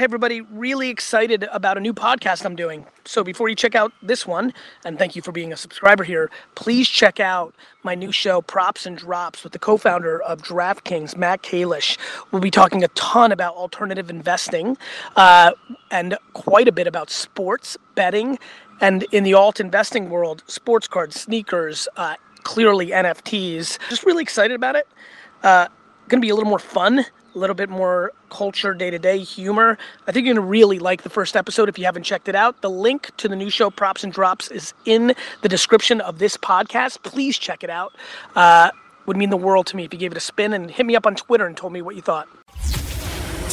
Hey, everybody, really excited about a new podcast I'm doing. So, before you check out this one, and thank you for being a subscriber here, please check out my new show, Props and Drops, with the co founder of DraftKings, Matt Kalish. We'll be talking a ton about alternative investing uh, and quite a bit about sports, betting, and in the alt investing world, sports cards, sneakers, uh, clearly NFTs. Just really excited about it. Uh, to be a little more fun a little bit more culture, day to day humor. I think you're going to really like the first episode if you haven't checked it out. The link to the new show, Props and Drops, is in the description of this podcast. Please check it out. Uh, would mean the world to me if you gave it a spin and hit me up on Twitter and told me what you thought.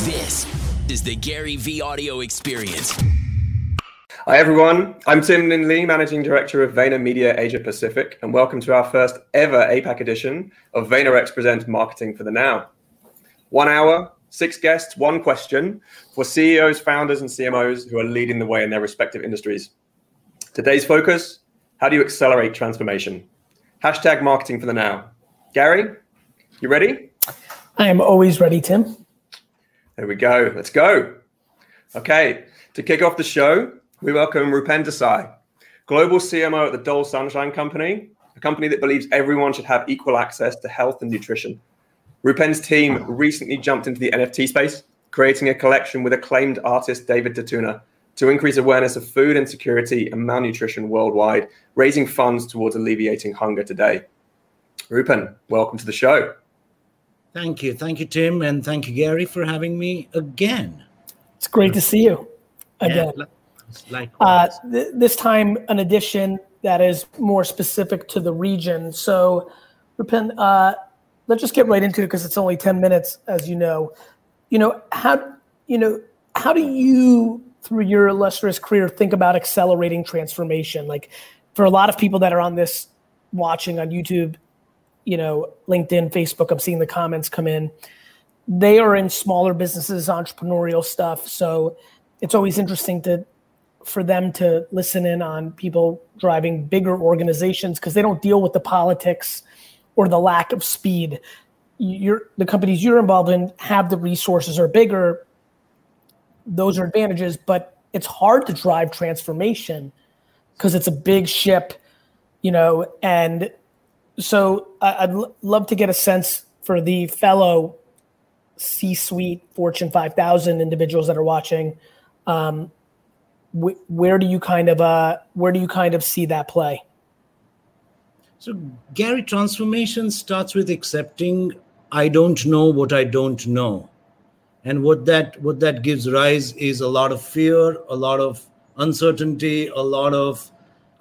This is the GaryVee audio experience. Hi, everyone. I'm Tim Lin Lee, Managing Director of VaynerMedia Asia Pacific, and welcome to our first ever APAC edition of VaynerX Present Marketing for the Now. One hour, six guests, one question for CEOs, founders, and CMOs who are leading the way in their respective industries. Today's focus how do you accelerate transformation? Hashtag marketing for the now. Gary, you ready? I am always ready, Tim. There we go. Let's go. Okay, to kick off the show, we welcome Rupen Desai, Global CMO at the Dole Sunshine Company, a company that believes everyone should have equal access to health and nutrition. Rupen's team recently jumped into the NFT space, creating a collection with acclaimed artist David Datuna to increase awareness of food insecurity and malnutrition worldwide, raising funds towards alleviating hunger today. Rupen, welcome to the show. Thank you. Thank you, Tim. And thank you, Gary, for having me again. It's great to see you again. Yeah, uh, th- this time, an edition that is more specific to the region. So, Rupen, uh, let's just get right into it because it's only 10 minutes, as you know. You know, how you know, how do you through your illustrious career think about accelerating transformation? Like for a lot of people that are on this watching on YouTube, you know, LinkedIn, Facebook, I'm seeing the comments come in. They are in smaller businesses, entrepreneurial stuff. So it's always interesting to for them to listen in on people driving bigger organizations because they don't deal with the politics or the lack of speed. You're, the companies you're involved in have the resources are bigger. Those are advantages, but it's hard to drive transformation because it's a big ship, you know. And so I'd love to get a sense for the fellow C-suite Fortune 5000 individuals that are watching. Um, wh- where do you kind of uh, where do you kind of see that play? So, Gary, transformation starts with accepting I don't know what I don't know. And what that what that gives rise is a lot of fear, a lot of uncertainty, a lot of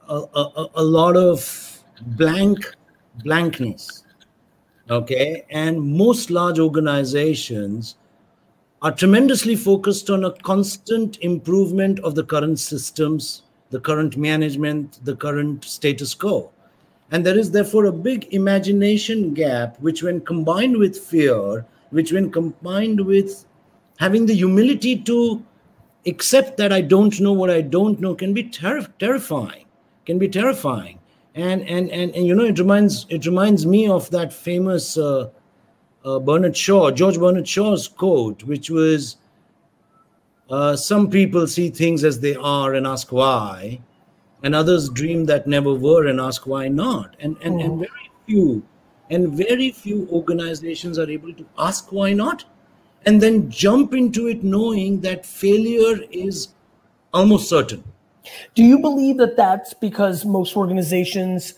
a, a, a lot of blank blankness. Okay. And most large organizations are tremendously focused on a constant improvement of the current systems, the current management, the current status quo. And there is therefore a big imagination gap, which, when combined with fear, which, when combined with having the humility to accept that I don't know what I don't know, can be ter- terrifying. Can be terrifying. And, and and and you know it reminds it reminds me of that famous uh, uh, Bernard Shaw George Bernard Shaw's quote, which was, uh, "Some people see things as they are and ask why, and others dream that never were and ask why not and and, and oh. very few and very few organizations are able to ask why not and then jump into it knowing that failure is almost certain do you believe that that's because most organizations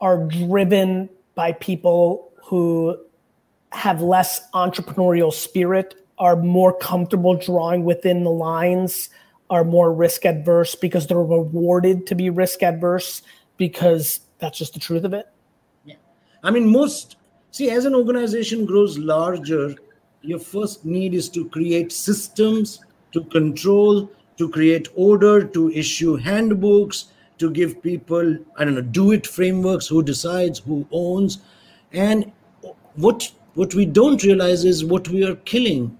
are driven by people who have less entrepreneurial spirit are more comfortable drawing within the lines are more risk adverse because they're rewarded to be risk adverse because that's just the truth of it? Yeah. I mean, most, see, as an organization grows larger, your first need is to create systems to control, to create order, to issue handbooks, to give people, I don't know, do it frameworks, who decides, who owns. And what what we don't realize is what we are killing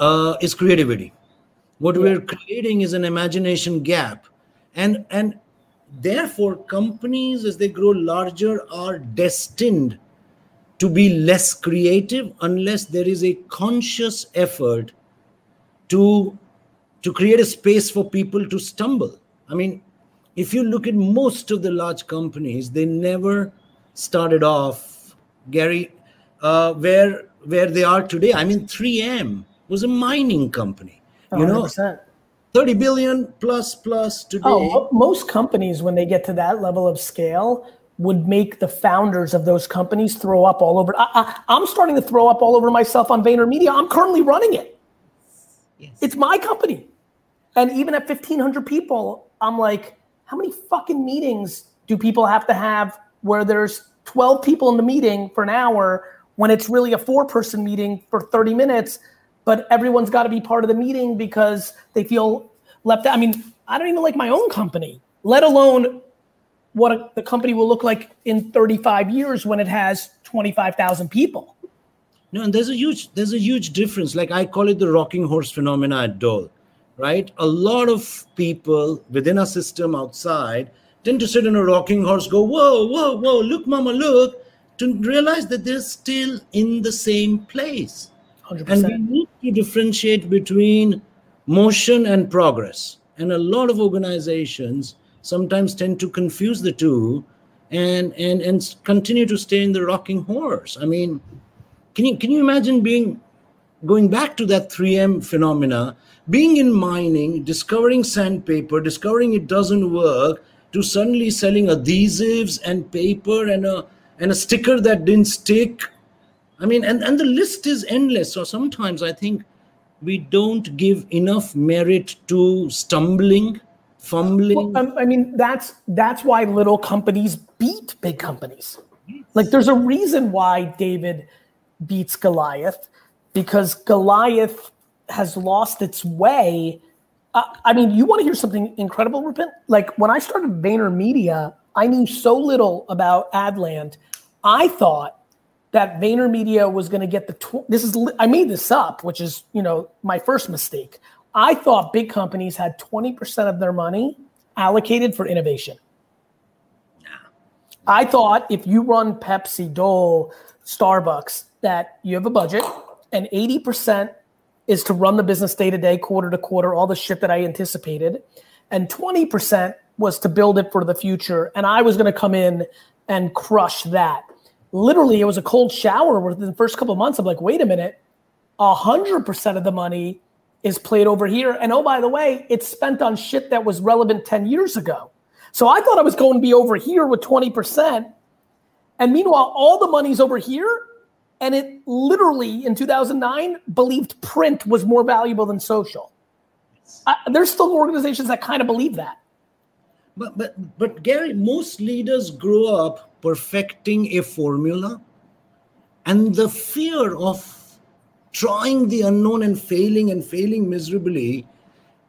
uh, is creativity what yeah. we're creating is an imagination gap. And and therefore companies as they grow larger are destined to be less creative unless there is a conscious effort to to create a space for people to stumble. I mean if you look at most of the large companies they never started off gary uh, where where they are today. I mean 3m was a mining company Oh, you 100%. know 30 billion plus plus today oh, most companies when they get to that level of scale would make the founders of those companies throw up all over. I, am starting to throw up all over myself on VaynerMedia. I'm currently running it. Yes. It's my company. And even at 1,500 people, I'm like, how many fucking meetings do people have to have where there's 12 people in the meeting for an hour when it's really a four person meeting for 30 minutes, but everyone's got to be part of the meeting because they feel left out? I mean, I don't even like my own company, let alone what a, the company will look like in 35 years when it has 25,000 people. No, and there's a huge there's a huge difference. Like I call it the rocking horse phenomena at Dole, right? A lot of people within a system outside tend to sit on a rocking horse, go whoa, whoa, whoa, look, mama, look, to realize that they're still in the same place. 100%. And we need to differentiate between motion and progress. And a lot of organizations sometimes tend to confuse the two and and and continue to stay in the rocking horse i mean can you can you imagine being going back to that 3m phenomena being in mining discovering sandpaper discovering it doesn't work to suddenly selling adhesives and paper and a and a sticker that didn't stick i mean and and the list is endless so sometimes i think we don't give enough merit to stumbling fumbling. Well, I mean, that's that's why little companies beat big companies. Like, there's a reason why David beats Goliath because Goliath has lost its way. Uh, I mean, you want to hear something incredible, Rupen? Like when I started VaynerMedia, I knew so little about Adland. I thought that VaynerMedia was going to get the. Tw- this is I made this up, which is you know my first mistake. I thought big companies had 20% of their money allocated for innovation. I thought if you run Pepsi, Dole, Starbucks, that you have a budget and 80% is to run the business day to day, quarter to quarter, all the shit that I anticipated. And 20% was to build it for the future. And I was going to come in and crush that. Literally, it was a cold shower within the first couple months. I'm like, wait a minute, 100% of the money is played over here. And oh, by the way, it's spent on shit that was relevant 10 years ago. So I thought I was going to be over here with 20%. And meanwhile, all the money's over here. And it literally in 2009 believed print was more valuable than social. I, there's still organizations that kind of believe that. But, but, but Gary, most leaders grow up perfecting a formula. And the fear of trying the unknown and failing and failing miserably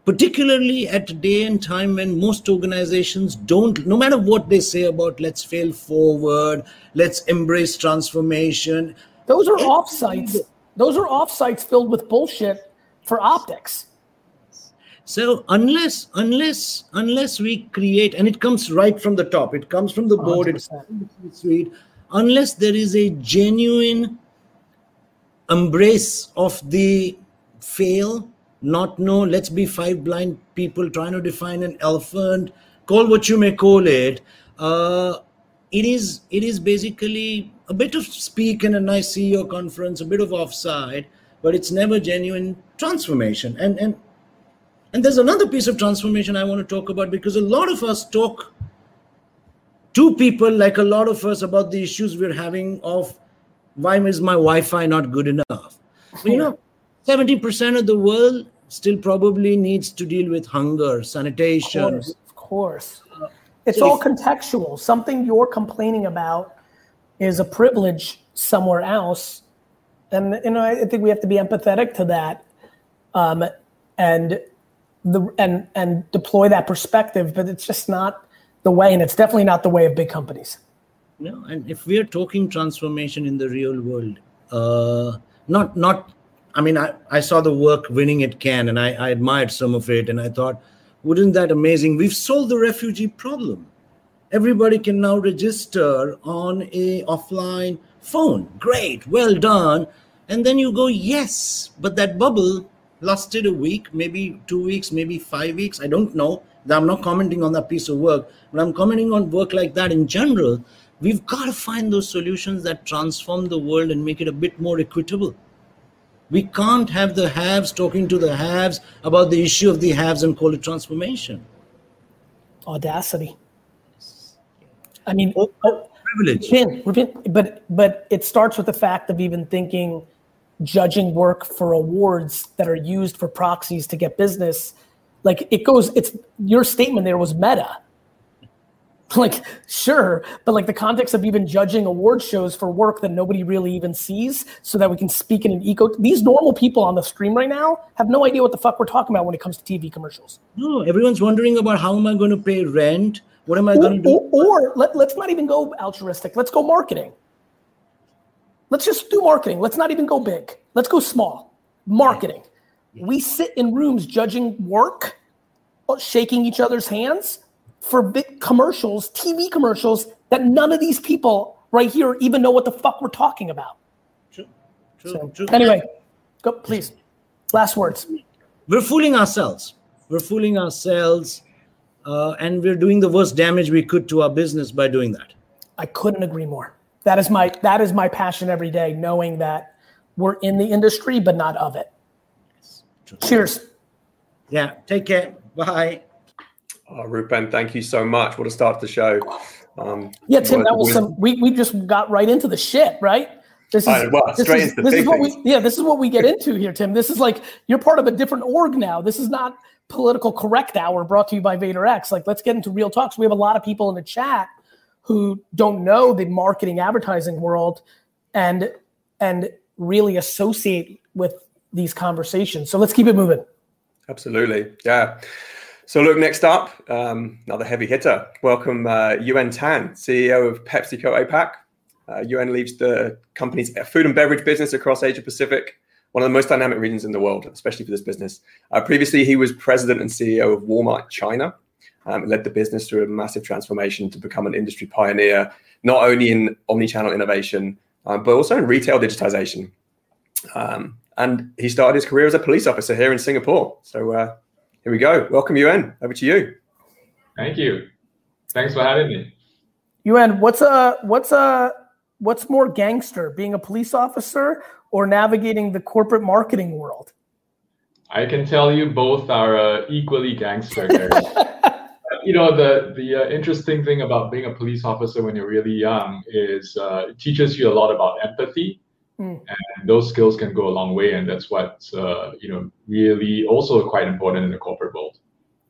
particularly at a day and time when most organizations don't no matter what they say about let's fail forward let's embrace transformation. Those are offsites. those are offsites filled with bullshit for optics so unless unless unless we create and it comes right from the top it comes from the board 100%. it's sweet unless there is a genuine embrace of the fail, not know, let's be five blind people trying to define an elephant, call what you may call it. Uh, it is it is basically a bit of speak in a nice CEO conference, a bit of offside, but it's never genuine transformation. And and and there's another piece of transformation I want to talk about because a lot of us talk to people like a lot of us about the issues we're having of why is my Wi-Fi not good enough? But, you know, 70% of the world still probably needs to deal with hunger, sanitation. Of course. Of course. Uh, it's so all if, contextual. Something you're complaining about is a privilege somewhere else. And you know, I think we have to be empathetic to that. Um, and the and and deploy that perspective, but it's just not the way, and it's definitely not the way of big companies. No, and if we are talking transformation in the real world, uh, not not, I mean, I, I saw the work winning at Cannes, and I, I admired some of it, and I thought, wouldn't that amazing? We've solved the refugee problem. Everybody can now register on a offline phone. Great, well done. And then you go, yes, but that bubble lasted a week, maybe two weeks, maybe five weeks. I don't know. I'm not commenting on that piece of work, but I'm commenting on work like that in general. We've got to find those solutions that transform the world and make it a bit more equitable. We can't have the haves talking to the haves about the issue of the haves and call it transformation. Audacity. I mean, oh, oh, privilege. but but it starts with the fact of even thinking judging work for awards that are used for proxies to get business. Like it goes, it's your statement there was meta. Like, sure, but like the context of even judging award shows for work that nobody really even sees so that we can speak in an eco. These normal people on the stream right now have no idea what the fuck we're talking about when it comes to TV commercials. No, everyone's wondering about how am I going to pay rent? What am I going to do? Or, or let, let's not even go altruistic. Let's go marketing. Let's just do marketing. Let's not even go big. Let's go small. Marketing. Yeah. We sit in rooms judging work, uh, shaking each other's hands for big commercials, TV commercials that none of these people right here even know what the fuck we're talking about. True. True. So, True. Anyway, go please. Last words. We're fooling ourselves. We're fooling ourselves, uh, and we're doing the worst damage we could to our business by doing that. I couldn't agree more that is my that is my passion every day knowing that we're in the industry but not of it. Cheers. Yeah take care. Bye. Oh, rupen thank you so much. What a start to the show. Um, yeah tim that was some we, we just got right into the shit right? This is, well, this, is, this is what we yeah this is what we get into here tim. This is like you're part of a different org now. This is not political correct hour brought to you by VaynerX. Like let's get into real talks. We have a lot of people in the chat who don't know the marketing advertising world and and really associate with these conversations. So let's keep it moving. Absolutely. Yeah. So look, next up, um, another heavy hitter. Welcome uh, Yuen Tan, CEO of PepsiCo APAC. Uh, Yuen leads the company's food and beverage business across Asia Pacific, one of the most dynamic regions in the world, especially for this business. Uh, previously, he was president and CEO of Walmart China, um, led the business through a massive transformation to become an industry pioneer, not only in omni-channel innovation, um, but also in retail digitization. Um, and he started his career as a police officer here in Singapore. So uh, here we go. Welcome, Yuan. Over to you. Thank you. Thanks for having me. Yuan, what's a what's a what's more gangster, being a police officer or navigating the corporate marketing world? I can tell you both are uh, equally gangster. you know the the uh, interesting thing about being a police officer when you're really young is uh, it teaches you a lot about empathy. Mm. and those skills can go a long way and that's what uh, you know really also quite important in the corporate world.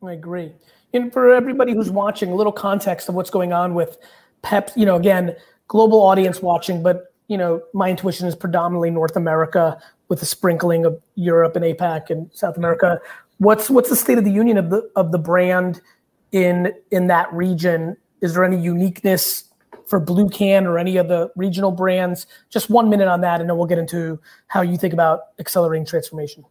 I agree. And for everybody who's watching a little context of what's going on with pep you know again global audience watching but you know my intuition is predominantly north america with a sprinkling of europe and apac and south america. What's what's the state of the union of the of the brand in in that region? Is there any uniqueness for Blue Can or any of the regional brands? Just one minute on that, and then we'll get into how you think about accelerating transformation.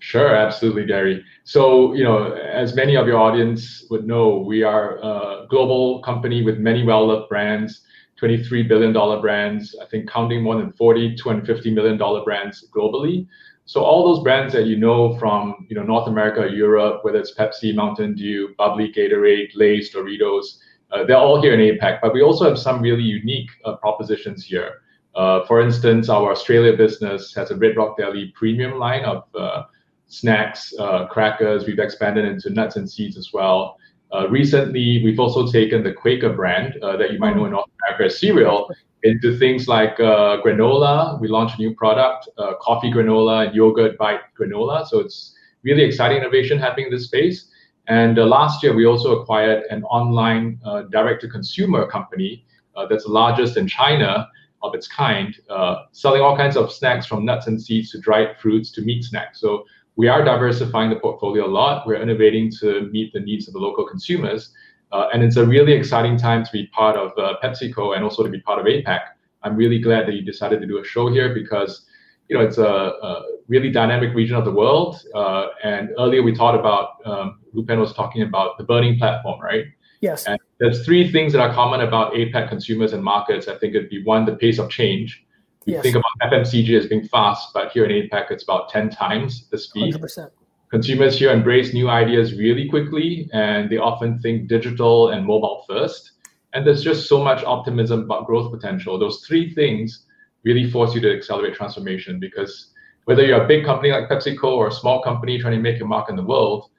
Sure, absolutely, Gary. So, you know, as many of your audience would know, we are a global company with many well-loved brands, $23 billion brands, I think counting more than 40, $250 million brands globally. So all those brands that you know from you know North America, Europe, whether it's Pepsi, Mountain Dew, bubly, Gatorade, Lay's, Doritos, uh, they're all here in APAC. But we also have some really unique uh, propositions here. Uh, for instance, our Australia business has a Red Rock Deli premium line of uh, snacks, uh, crackers. We've expanded into nuts and seeds as well. Uh, recently, we've also taken the Quaker brand that you might know in North America as cereal into things like uh, granola. We launched a new product, uh, coffee granola yogurt bite granola. So it's really exciting innovation happening in this space. And uh, last year, we also acquired an online uh, direct-to-consumer company uh, that's the largest in China of its kind, uh, selling all kinds of snacks from nuts and seeds to dried fruits to meat snacks. So we are diversifying the portfolio a lot. We're innovating to meet the needs of the local consumers. Uh, and it's a really exciting time to be part of uh, PepsiCo and also to be part of APAC. I'm really glad that you decided to do a show here because you know it's a, a really dynamic region of the world. Uh, and earlier we talked about um, Rupen was talking about the burning platform, right? Yes. And there's three things that are common about APAC consumers and markets. I think it'd be one, the pace of change. We yes. think about FMCG as being fast, but here in APAC, it's about 10 times the speed. 100%. Consumers here embrace new ideas really quickly, and they often think digital and mobile first. And there's just so much optimism about growth potential. Those three things really force you to accelerate transformation because whether you're a big company like PepsiCo or a small company trying to make a mark in the world,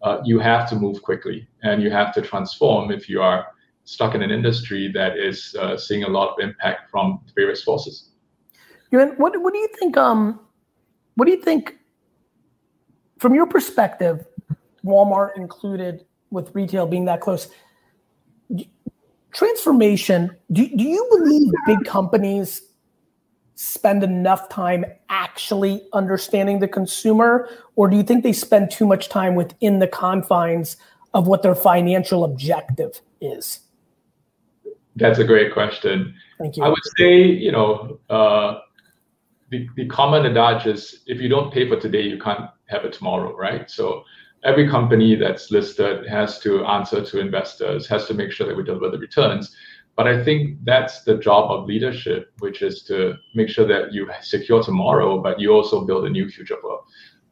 uh, you have to move quickly and you have to transform if you are stuck in an industry that is uh, seeing a lot of impact from various forces. What, what do you think? Um, what do you think, from your perspective, Walmart included with retail being that close? Transformation. Do, do you believe big companies spend enough time actually understanding the consumer or do you think they spend too much time within the confines of what their financial objective is that's a great question thank you i would say you know uh, the, the common adage is if you don't pay for today you can't have it tomorrow right so every company that's listed has to answer to investors has to make sure that we deliver the returns but I think that's the job of leadership, which is to make sure that you secure tomorrow, but you also build a new future for,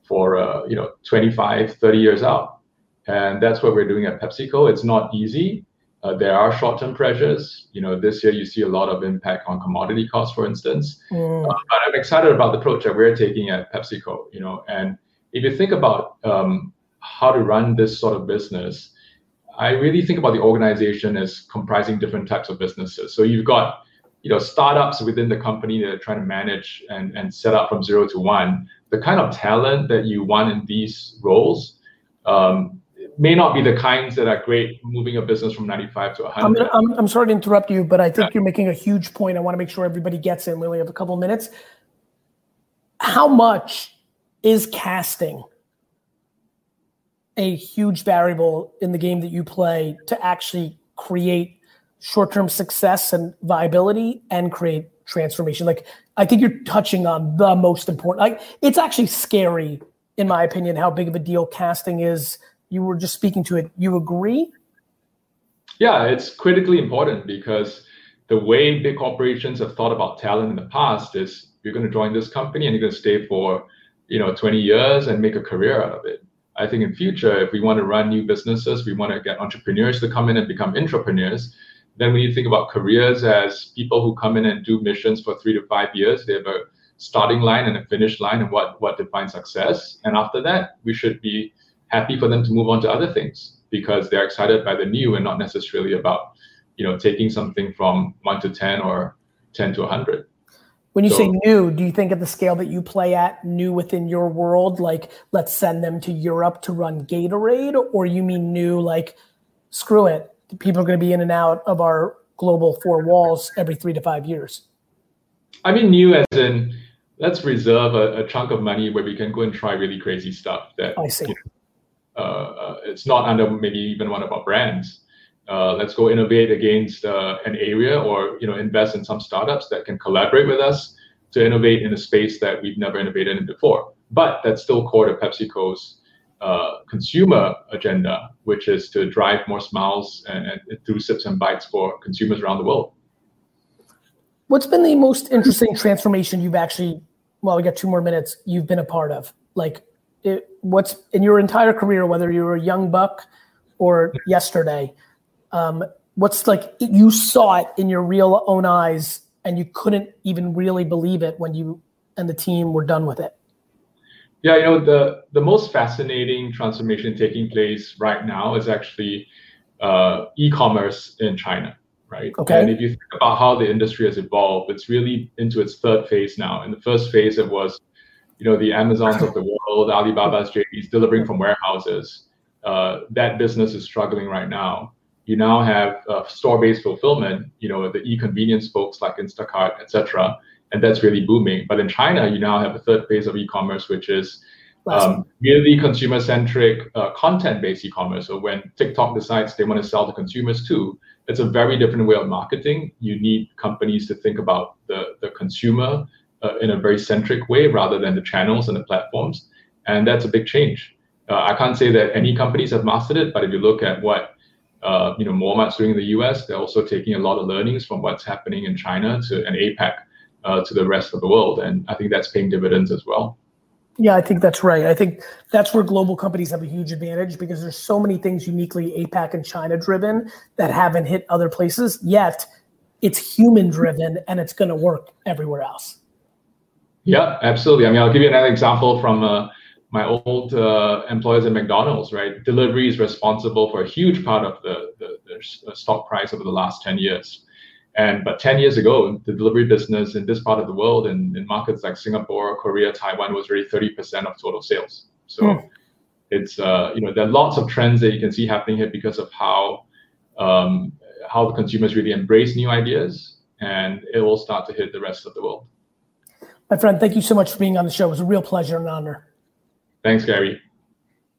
for uh, you know, 25, 30 years out. And that's what we're doing at PepsiCo. It's not easy. Uh, there are short-term pressures. You know, this year you see a lot of impact on commodity costs, for instance. Mm. Uh, but I'm excited about the approach that we're taking at PepsiCo. You know, and if you think about um, how to run this sort of business, I really think about the organization as comprising different types of businesses. So you've got you know startups within the company that are trying to manage and, and set up from zero to one. The kind of talent that you want in these roles um, may not be the kinds that are great moving a business from 95 to 100. I'm, I'm, I'm sorry to interrupt you, but I think yeah. you're making a huge point. I want to make sure everybody gets it. We only have a couple minutes. How much is casting – a huge variable in the game that you play to actually create short-term success and viability and create transformation like i think you're touching on the most important like it's actually scary in my opinion how big of a deal casting is you were just speaking to it you agree yeah it's critically important because the way big corporations have thought about talent in the past is you're going to join this company and you're going to stay for you know 20 years and make a career out of it I think in future, if we want to run new businesses, we want to get entrepreneurs to come in and become entrepreneurs. Then when you think about careers as people who come in and do missions for three to five years, they have a starting line and a finish line and what, what defines success. And after that, we should be happy for them to move on to other things because they're excited by the new and not necessarily about, you know, taking something from one to 10 or 10 to 100. When you so, say new, do you think at the scale that you play at, new within your world, like let's send them to Europe to run Gatorade, or you mean new like screw it, people are going to be in and out of our global four walls every three to five years? I mean new as in let's reserve a, a chunk of money where we can go and try really crazy stuff that I see. You know, it's not under maybe even one of our brands uh, let's go innovate against uh, an area or you know invest in some startups that can collaborate with us to innovate in a space that we've never innovated in before. But that's still core to PepsiCo's uh, consumer agenda, which is to drive more smiles and, and through sips and bites for consumers around the world. What's been the most interesting transformation you've actually? Well, we got two more minutes. You've been a part of like, it, what's in your entire career, whether you were a young buck or yesterday um, what's like you saw it in your real own eyes and you couldn't even really believe it when you and the team were done with it? Yeah you know the the most fascinating transformation taking place right now is actually uh, e-commerce in china right? Okay. And if you think about how the industry has evolved it's really into its third phase now. In the first phase it was you know the amazons of the world alibaba's jd's delivering from warehouses uh, that business is struggling right now you now have uh, store-based fulfillment, you know, the e-convenience folks like Instacart, etc., and that's really booming. But in China, you now have a third phase of e-commerce, which is um, really consumer-centric, uh, content-based e-commerce. So when TikTok decides they want to sell to consumers too, it's a very different way of marketing. You need companies to think about the the consumer uh, in a very centric way rather than the channels and the platforms, and that's a big change. Uh, I can't say that any companies have mastered it, but if you look at what uh, you know Mohammad's doing in the US. They're also taking a lot of learnings from what's happening in China to and APAC uh, to the rest of the world, and I think that's paying dividends as well. Yeah, I think that's right. I think that's where global companies have a huge advantage because there's so many things uniquely APAC and China driven that haven't hit other places yet. It's human driven and it's going to work everywhere else. Yeah, absolutely. I mean, I'll give you another example from uh, my old uh, employers at McDonald's, right? Delivery is responsible for a huge part of the, the, the stock price over the last 10 years. And but 10 years ago, the delivery business in this part of the world, in, in markets like Singapore, Korea, Taiwan, was really 30% of total sales. So mm. it's uh, you know there are lots of trends that you can see happening here because of how um, how the consumers really embrace new ideas, and it will start to hit the rest of the world. My friend, thank you so much for being on the show. It was a real pleasure and honor. Thanks, Gary.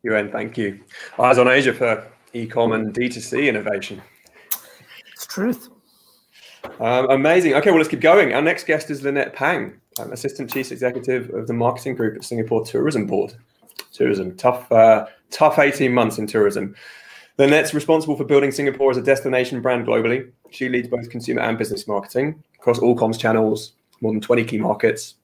Yuan, thank you. Eyes on Asia for e-com and D2C innovation. It's truth. Um, amazing. Okay, well, let's keep going. Our next guest is Lynette Pang, um, Assistant Chief Executive of the Marketing Group at Singapore Tourism Board. Tourism, tough, uh, tough 18 months in tourism. Lynette's responsible for building Singapore as a destination brand globally. She leads both consumer and business marketing across all comms channels, more than 20 key markets.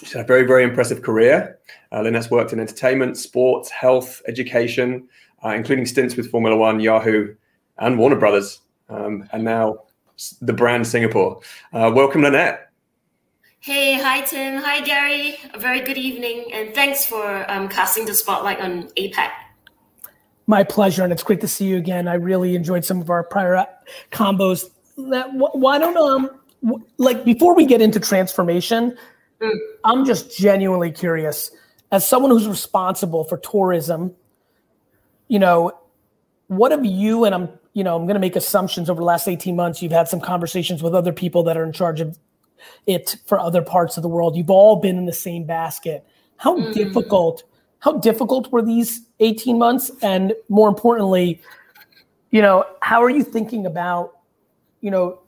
She's had a very, very impressive career. Uh, Lynette's worked in entertainment, sports, health, education, uh, including stints with Formula One, Yahoo, and Warner Brothers. Um, and now the brand Singapore. Uh, welcome, Lynette. Hey, hi, Tim. Hi, Gary. A very good evening, and thanks for um, casting the spotlight on APAC. My pleasure, and it's great to see you again. I really enjoyed some of our prior combos. That why don't um like before we get into transformation, mm. I'm just genuinely curious as someone who's responsible for tourism. You know, what have you and I'm you know, I'm going to make assumptions over the last 18 months. You've had some conversations with other people that are in charge of it for other parts of the world. You've all been in the same basket. How mm. difficult, how difficult were these 18 months? And more importantly, you know, how are you thinking about, you know,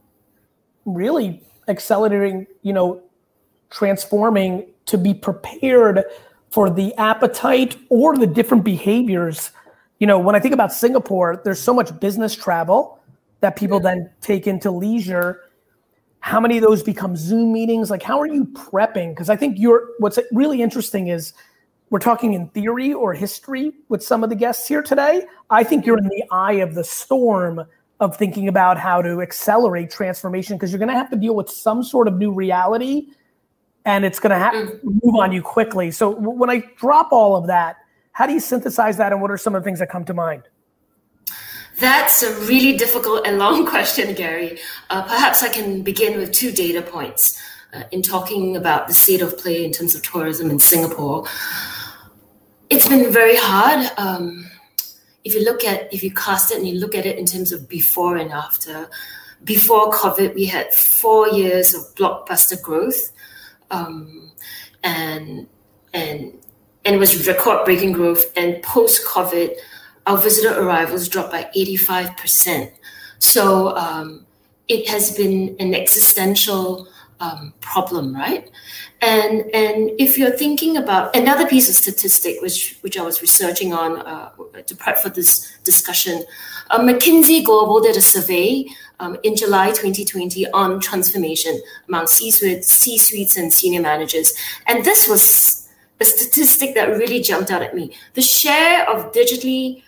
really accelerating, you know, transforming to be prepared for the appetite or the different behaviors you know, when I think about Singapore, there's so much business travel that people then take into leisure. How many of those become Zoom meetings? Like, how are you prepping? Because I think you're what's really interesting is we're talking in theory or history with some of the guests here today. I think you're in the eye of the storm of thinking about how to accelerate transformation because you're going to have to deal with some sort of new reality and it's going to have to move on you quickly. So when I drop all of that, how do you synthesize that, and what are some of the things that come to mind? That's a really difficult and long question, Gary. Uh, perhaps I can begin with two data points uh, in talking about the state of play in terms of tourism in Singapore. It's been very hard. Um, if you look at, if you cast it and you look at it in terms of before and after, before COVID, we had four years of blockbuster growth. Um, and and and it was record breaking growth. And post COVID, our visitor arrivals dropped by 85%. So um, it has been an existential um, problem, right? And and if you're thinking about another piece of statistic, which which I was researching on uh, to prep for this discussion, uh, McKinsey Global did a survey um, in July 2020 on transformation among C-suites, C-suites and senior managers, and this was a statistic that really jumped out at me. The share of digitally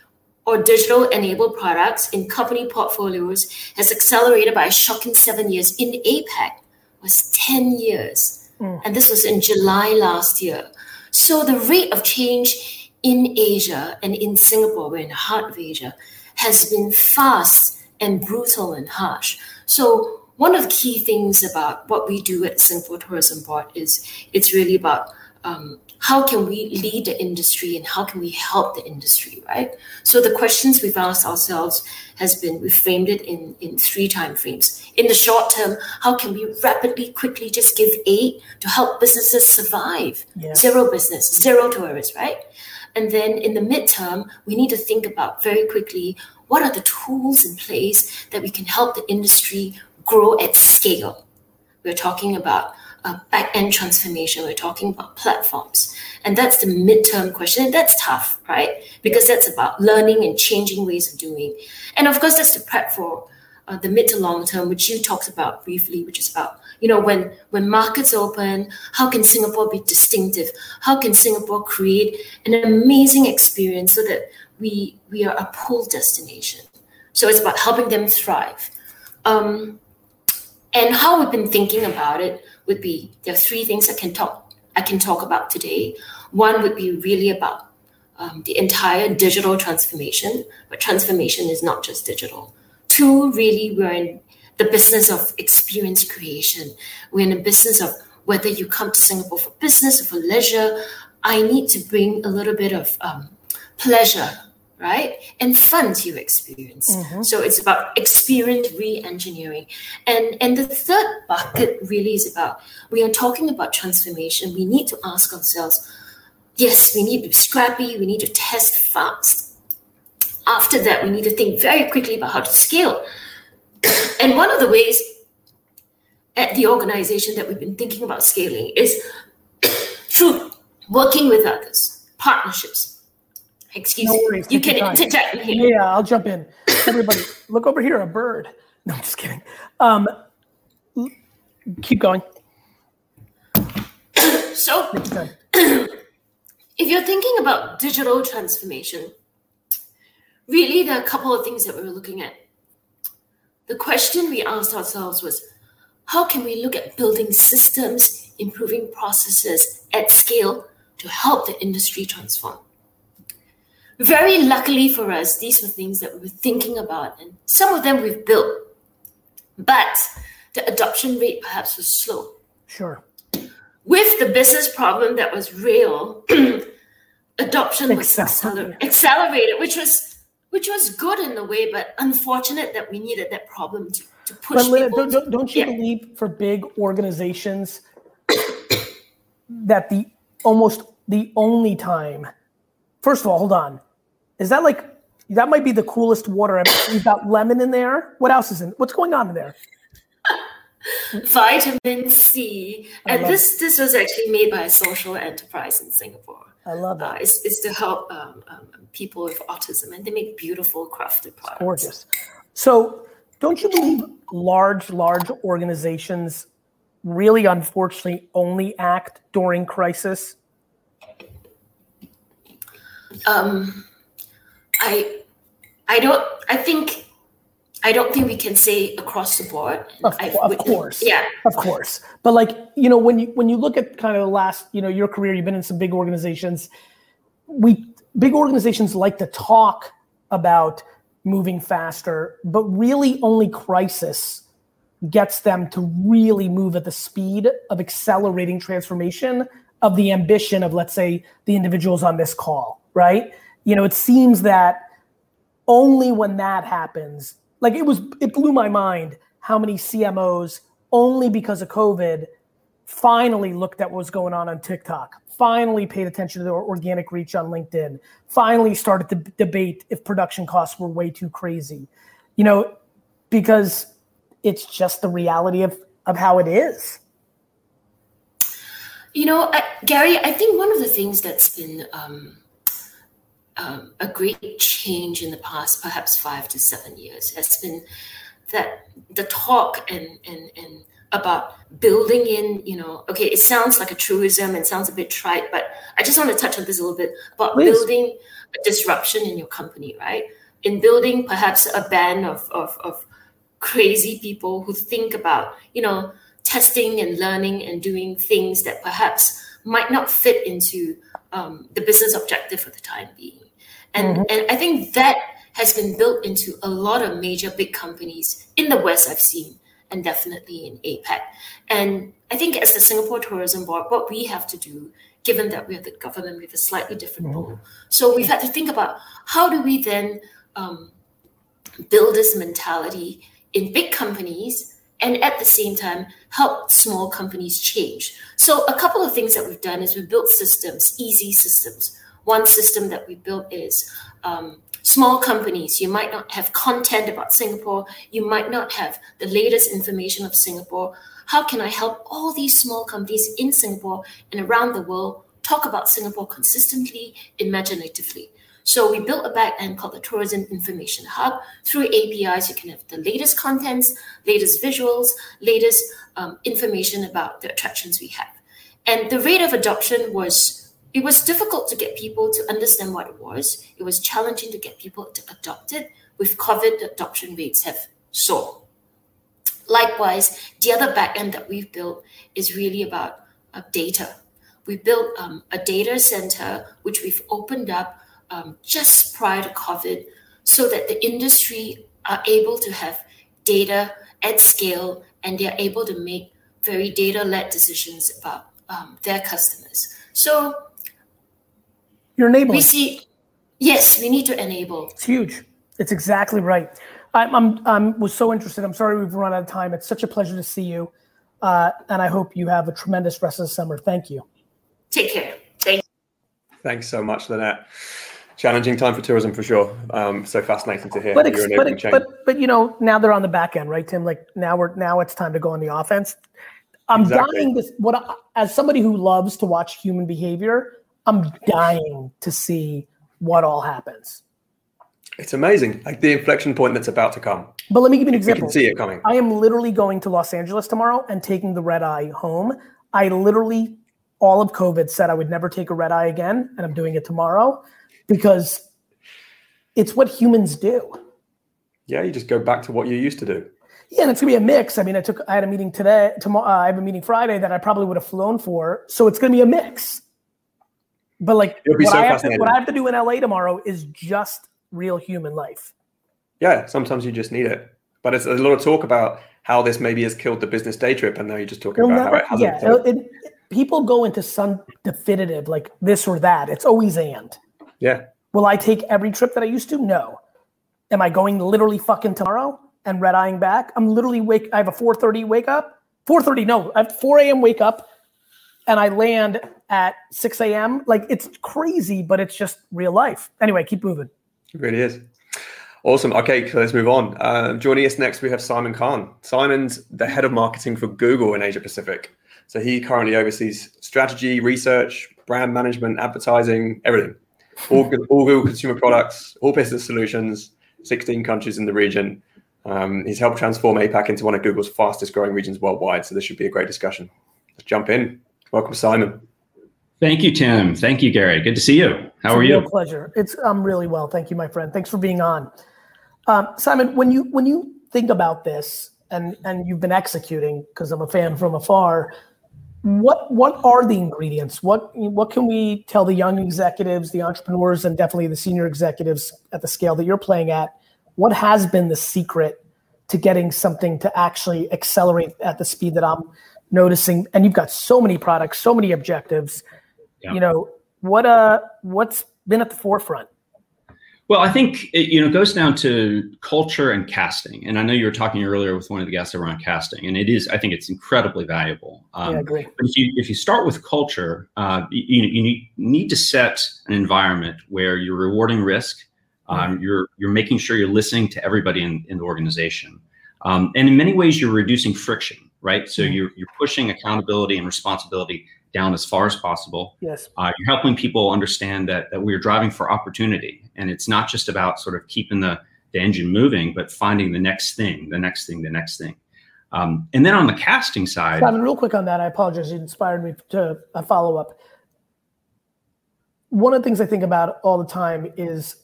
or digital enabled products in company portfolios has accelerated by a shocking seven years. In APAC, was 10 years. Mm. And this was in July last year. So the rate of change in Asia and in Singapore, we're in the heart of Asia, has been fast and brutal and harsh. So one of the key things about what we do at Singapore Tourism Board is it's really about um, how can we lead the industry and how can we help the industry, right? So the questions we've asked ourselves has been we framed it in in three time frames. In the short term, how can we rapidly, quickly just give aid to help businesses survive? Yeah. Zero business, zero tourists, right? And then in the midterm, we need to think about very quickly what are the tools in place that we can help the industry grow at scale. We're talking about uh, back end transformation. We're talking about platforms. And that's the midterm question. And that's tough, right? Because that's about learning and changing ways of doing. And of course, that's the prep for uh, the mid to long term, which you talked about briefly, which is about you know when when markets open, how can Singapore be distinctive? How can Singapore create an amazing experience so that we we are a pull destination? So it's about helping them thrive. Um, and how we've been thinking about it would be there are three things I can talk I can talk about today. One would be really about um, the entire digital transformation, but transformation is not just digital. Two, really, we're in the business of experience creation. We're in the business of whether you come to Singapore for business or for leisure. I need to bring a little bit of um, pleasure, right, and fun to experience. Mm-hmm. So it's about experience re-engineering, and and the third bucket really is about we are talking about transformation. We need to ask ourselves, yes, we need to be scrappy. We need to test fast. After that, we need to think very quickly about how to scale. and one of the ways at the organization that we've been thinking about scaling is through working with others, partnerships. Excuse no me. You can interject here. Yeah, I'll jump in. Everybody, look over here, a bird. No, I'm just kidding. Um, keep going. So, if you're thinking about digital transformation, really, there are a couple of things that we were looking at. The question we asked ourselves was how can we look at building systems, improving processes at scale to help the industry transform? Very luckily for us, these were things that we were thinking about, and some of them we've built, but the adoption rate perhaps was slow. Sure. With the business problem that was real, adoption was accelerated, accelerated, which was which was good in a way, but unfortunate that we needed that problem to, to push. But people don't, don't you yeah. believe for big organizations that the almost the only time, first of all, hold on, is that like that might be the coolest water We've got lemon in there. What else is in? What's going on in there? Vitamin C, and this this was actually made by a social enterprise in Singapore. I love that. Uh, it's, it's to help um, um, people with autism, and they make beautiful crafted products. gorgeous. So, don't you believe large, large organizations really, unfortunately, only act during crisis? Um, I, I don't. I think I don't think we can say across the board. Of, of course, yeah, of course. But like you know, when you when you look at kind of the last you know your career, you've been in some big organizations. We big organizations like to talk about moving faster, but really only crisis gets them to really move at the speed of accelerating transformation of the ambition of let's say the individuals on this call, right? You know, it seems that only when that happens like it was it blew my mind how many CMOs only because of COVID finally looked at what was going on on TikTok, finally paid attention to their organic reach on LinkedIn, finally started to debate if production costs were way too crazy. You know, because it's just the reality of of how it is. You know, I, Gary, I think one of the things that's been um, um, a great change in the past, perhaps five to seven years, has been that the talk and and and about building in, you know, okay, it sounds like a truism and sounds a bit trite, but I just want to touch on this a little bit about Please. building a disruption in your company, right? In building perhaps a band of, of, of crazy people who think about, you know, testing and learning and doing things that perhaps might not fit into um, the business objective for the time being. And, mm-hmm. and I think that has been built into a lot of major big companies in the West I've seen, and definitely in APAC. And I think as the Singapore Tourism Board, what we have to do, given that we are the government, we have a slightly different mm-hmm. role. So we've had to think about how do we then um, build this mentality in big companies and at the same time help small companies change. So a couple of things that we've done is we've built systems, easy systems one system that we built is um, small companies. You might not have content about Singapore. You might not have the latest information of Singapore. how can I help all these small companies in Singapore and around the world talk about Singapore consistently, imaginatively? So we built a back end called the Tourism Information Hub. Through APIs, you can have the latest contents, latest visuals, latest um, information about the attractions we have. And the rate of adoption was it was difficult to get people to understand what it was. It was challenging to get people to adopt it. With COVID, adoption rates have soared. Likewise, the other backend that we've built is really about uh, data. We built um, a data center which we've opened up um, just prior to COVID so that the industry are able to have data at scale and they're able to make very data led decisions about um, their customers. So you're enabling. We see, yes, we need to enable. It's huge. It's exactly right. I'm, I'm, I'm was so interested. I'm sorry we've run out of time. It's such a pleasure to see you. Uh, and I hope you have a tremendous rest of the summer. Thank you. Take care. Thank Thanks so much, Lynette challenging time for tourism for sure. Um, so fascinating to hear. But, ex- but, but, but you know now they're on the back end, right, Tim? Like now we're now it's time to go on the offense. I'm exactly. dying to what I, as somebody who loves to watch human behavior. I'm dying to see what all happens. It's amazing, like the inflection point that's about to come. But let me give you an example. You can see it coming. I am literally going to Los Angeles tomorrow and taking the red eye home. I literally, all of COVID said I would never take a red eye again, and I'm doing it tomorrow because it's what humans do. Yeah, you just go back to what you used to do. Yeah, and it's gonna be a mix. I mean, I took I had a meeting today. Tomorrow, uh, I have a meeting Friday that I probably would have flown for. So it's gonna be a mix. But like what, so I have to, what I have to do in LA tomorrow is just real human life. Yeah, sometimes you just need it. But it's a lot of talk about how this maybe has killed the business day trip, and now you're just talking about never, how it hasn't. Yeah, it, it, people go into some definitive like this or that. It's always and. Yeah. Will I take every trip that I used to? No. Am I going literally fucking tomorrow and red eyeing back? I'm literally wake. I have a 4:30 wake up. 4:30. No, I have 4 a.m. wake up, and I land at 6 a.m. Like it's crazy, but it's just real life. Anyway, keep moving. It really is. Awesome. Okay, so let's move on. Uh, joining us next, we have Simon Kahn. Simon's the head of marketing for Google in Asia Pacific. So he currently oversees strategy, research, brand management, advertising, everything all, all Google consumer products, all business solutions, 16 countries in the region. Um, he's helped transform APAC into one of Google's fastest growing regions worldwide. So this should be a great discussion. Let's jump in. Welcome, Simon. Thank you, Tim. Thank you, Gary. Good to see you. How it's are you? pleasure. It's I'm really well. Thank you, my friend. Thanks for being on. Um, Simon, when you when you think about this and and you've been executing because I'm a fan from afar, what what are the ingredients? What what can we tell the young executives, the entrepreneurs, and definitely the senior executives at the scale that you're playing at? What has been the secret to getting something to actually accelerate at the speed that I'm noticing? And you've got so many products, so many objectives. Yeah. You know what? Uh, what's been at the forefront? Well, I think it, you know goes down to culture and casting, and I know you were talking earlier with one of the guests around casting, and it is I think it's incredibly valuable. Um, yeah, I agree. But if you if you start with culture, uh, you, you need, need to set an environment where you're rewarding risk, um, mm-hmm. you're you're making sure you're listening to everybody in, in the organization, um, and in many ways you're reducing friction, right? So mm-hmm. you're you're pushing accountability and responsibility down as far as possible. Yes. Uh, you're helping people understand that, that we're driving for opportunity. And it's not just about sort of keeping the, the engine moving, but finding the next thing, the next thing, the next thing. Um, and then on the casting side. Simon, real quick on that, I apologize. It inspired me to a follow up. One of the things I think about all the time is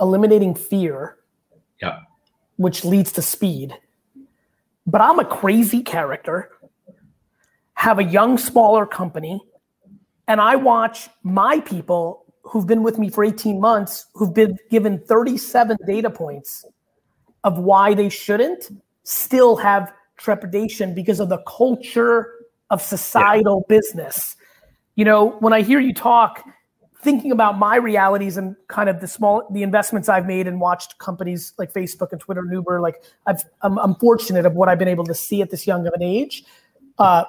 eliminating fear, yeah. which leads to speed. But I'm a crazy character have a young, smaller company, and I watch my people who've been with me for 18 months, who've been given 37 data points of why they shouldn't, still have trepidation because of the culture of societal yeah. business. You know, when I hear you talk, thinking about my realities and kind of the small the investments I've made and watched companies like Facebook and Twitter and Uber, like I've I'm, I'm fortunate of what I've been able to see at this young of an age. Uh,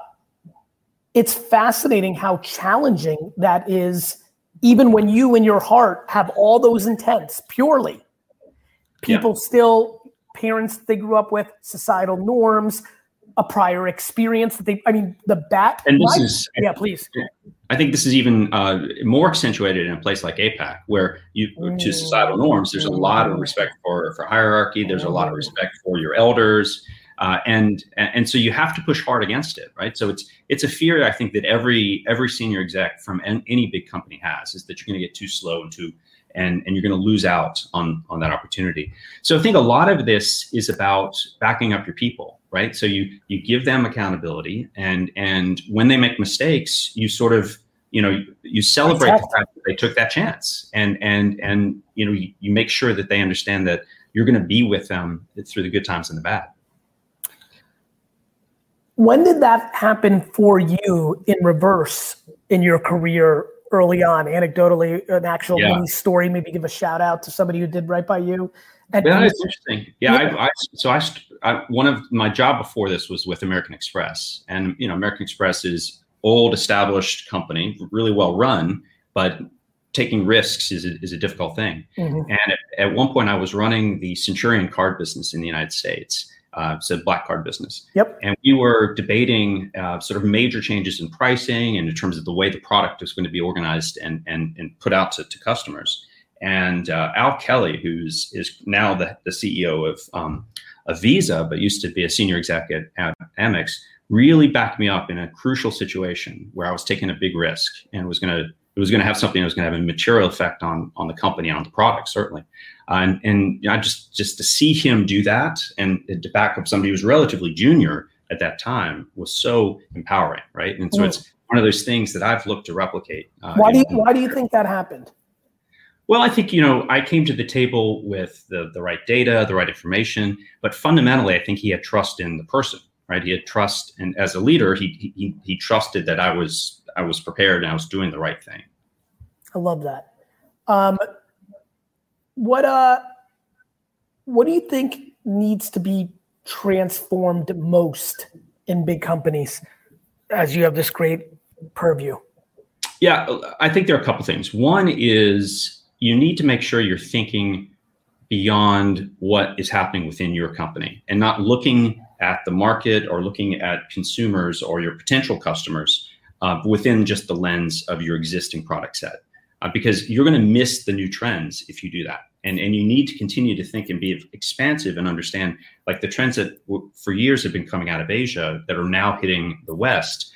it's fascinating how challenging that is, even when you in your heart have all those intents purely. People yeah. still, parents they grew up with, societal norms, a prior experience that they i mean the bat and this is yeah please. I think this is even uh, more accentuated in a place like apac where you to mm. societal norms there's a lot of mm. respect for for hierarchy there's a lot of mm. respect for your elders uh, and and so you have to push hard against it right so it's it's a fear i think that every every senior exec from any big company has is that you're going to get too slow and too and, and you're going to lose out on, on that opportunity. So I think a lot of this is about backing up your people, right? So you you give them accountability, and and when they make mistakes, you sort of you know you celebrate the fact that they took that chance, and and and you know you, you make sure that they understand that you're going to be with them through the good times and the bad. When did that happen for you in reverse in your career early on, anecdotally, an actual yeah. mini story, maybe give a shout out to somebody who did right by you. And, yeah, that's interesting. Yeah, yeah. I, I, so I, I, one of my job before this was with American Express, and you know, American Express is old, established company, really well run, but taking risks is a, is a difficult thing. Mm-hmm. And at, at, one point, I was running the Centurion card business in the United States, uh, so black card business. Yep. And we were debating uh, sort of major changes in pricing and in terms of the way the product was going to be organized and and, and put out to, to customers. And uh, Al Kelly, who's is now the, the CEO of um, of Visa, but used to be a senior exec at, at Amex, really backed me up in a crucial situation where I was taking a big risk and was going to it was going to have something that was going to have a material effect on on the company on the product certainly uh, and and you know, just just to see him do that and to back up somebody who was relatively junior at that time was so empowering right and so mm. it's one of those things that i've looked to replicate uh, why do you, why do you think that happened well, I think you know I came to the table with the the right data, the right information, but fundamentally, I think he had trust in the person, right? He had trust, and as a leader, he he he trusted that I was I was prepared and I was doing the right thing. I love that. Um, what uh, what do you think needs to be transformed most in big companies as you have this great purview? Yeah, I think there are a couple things. One is you need to make sure you're thinking beyond what is happening within your company and not looking at the market or looking at consumers or your potential customers uh, within just the lens of your existing product set. Uh, because you're going to miss the new trends if you do that. And, and you need to continue to think and be expansive and understand like the trends that w- for years have been coming out of Asia that are now hitting the West.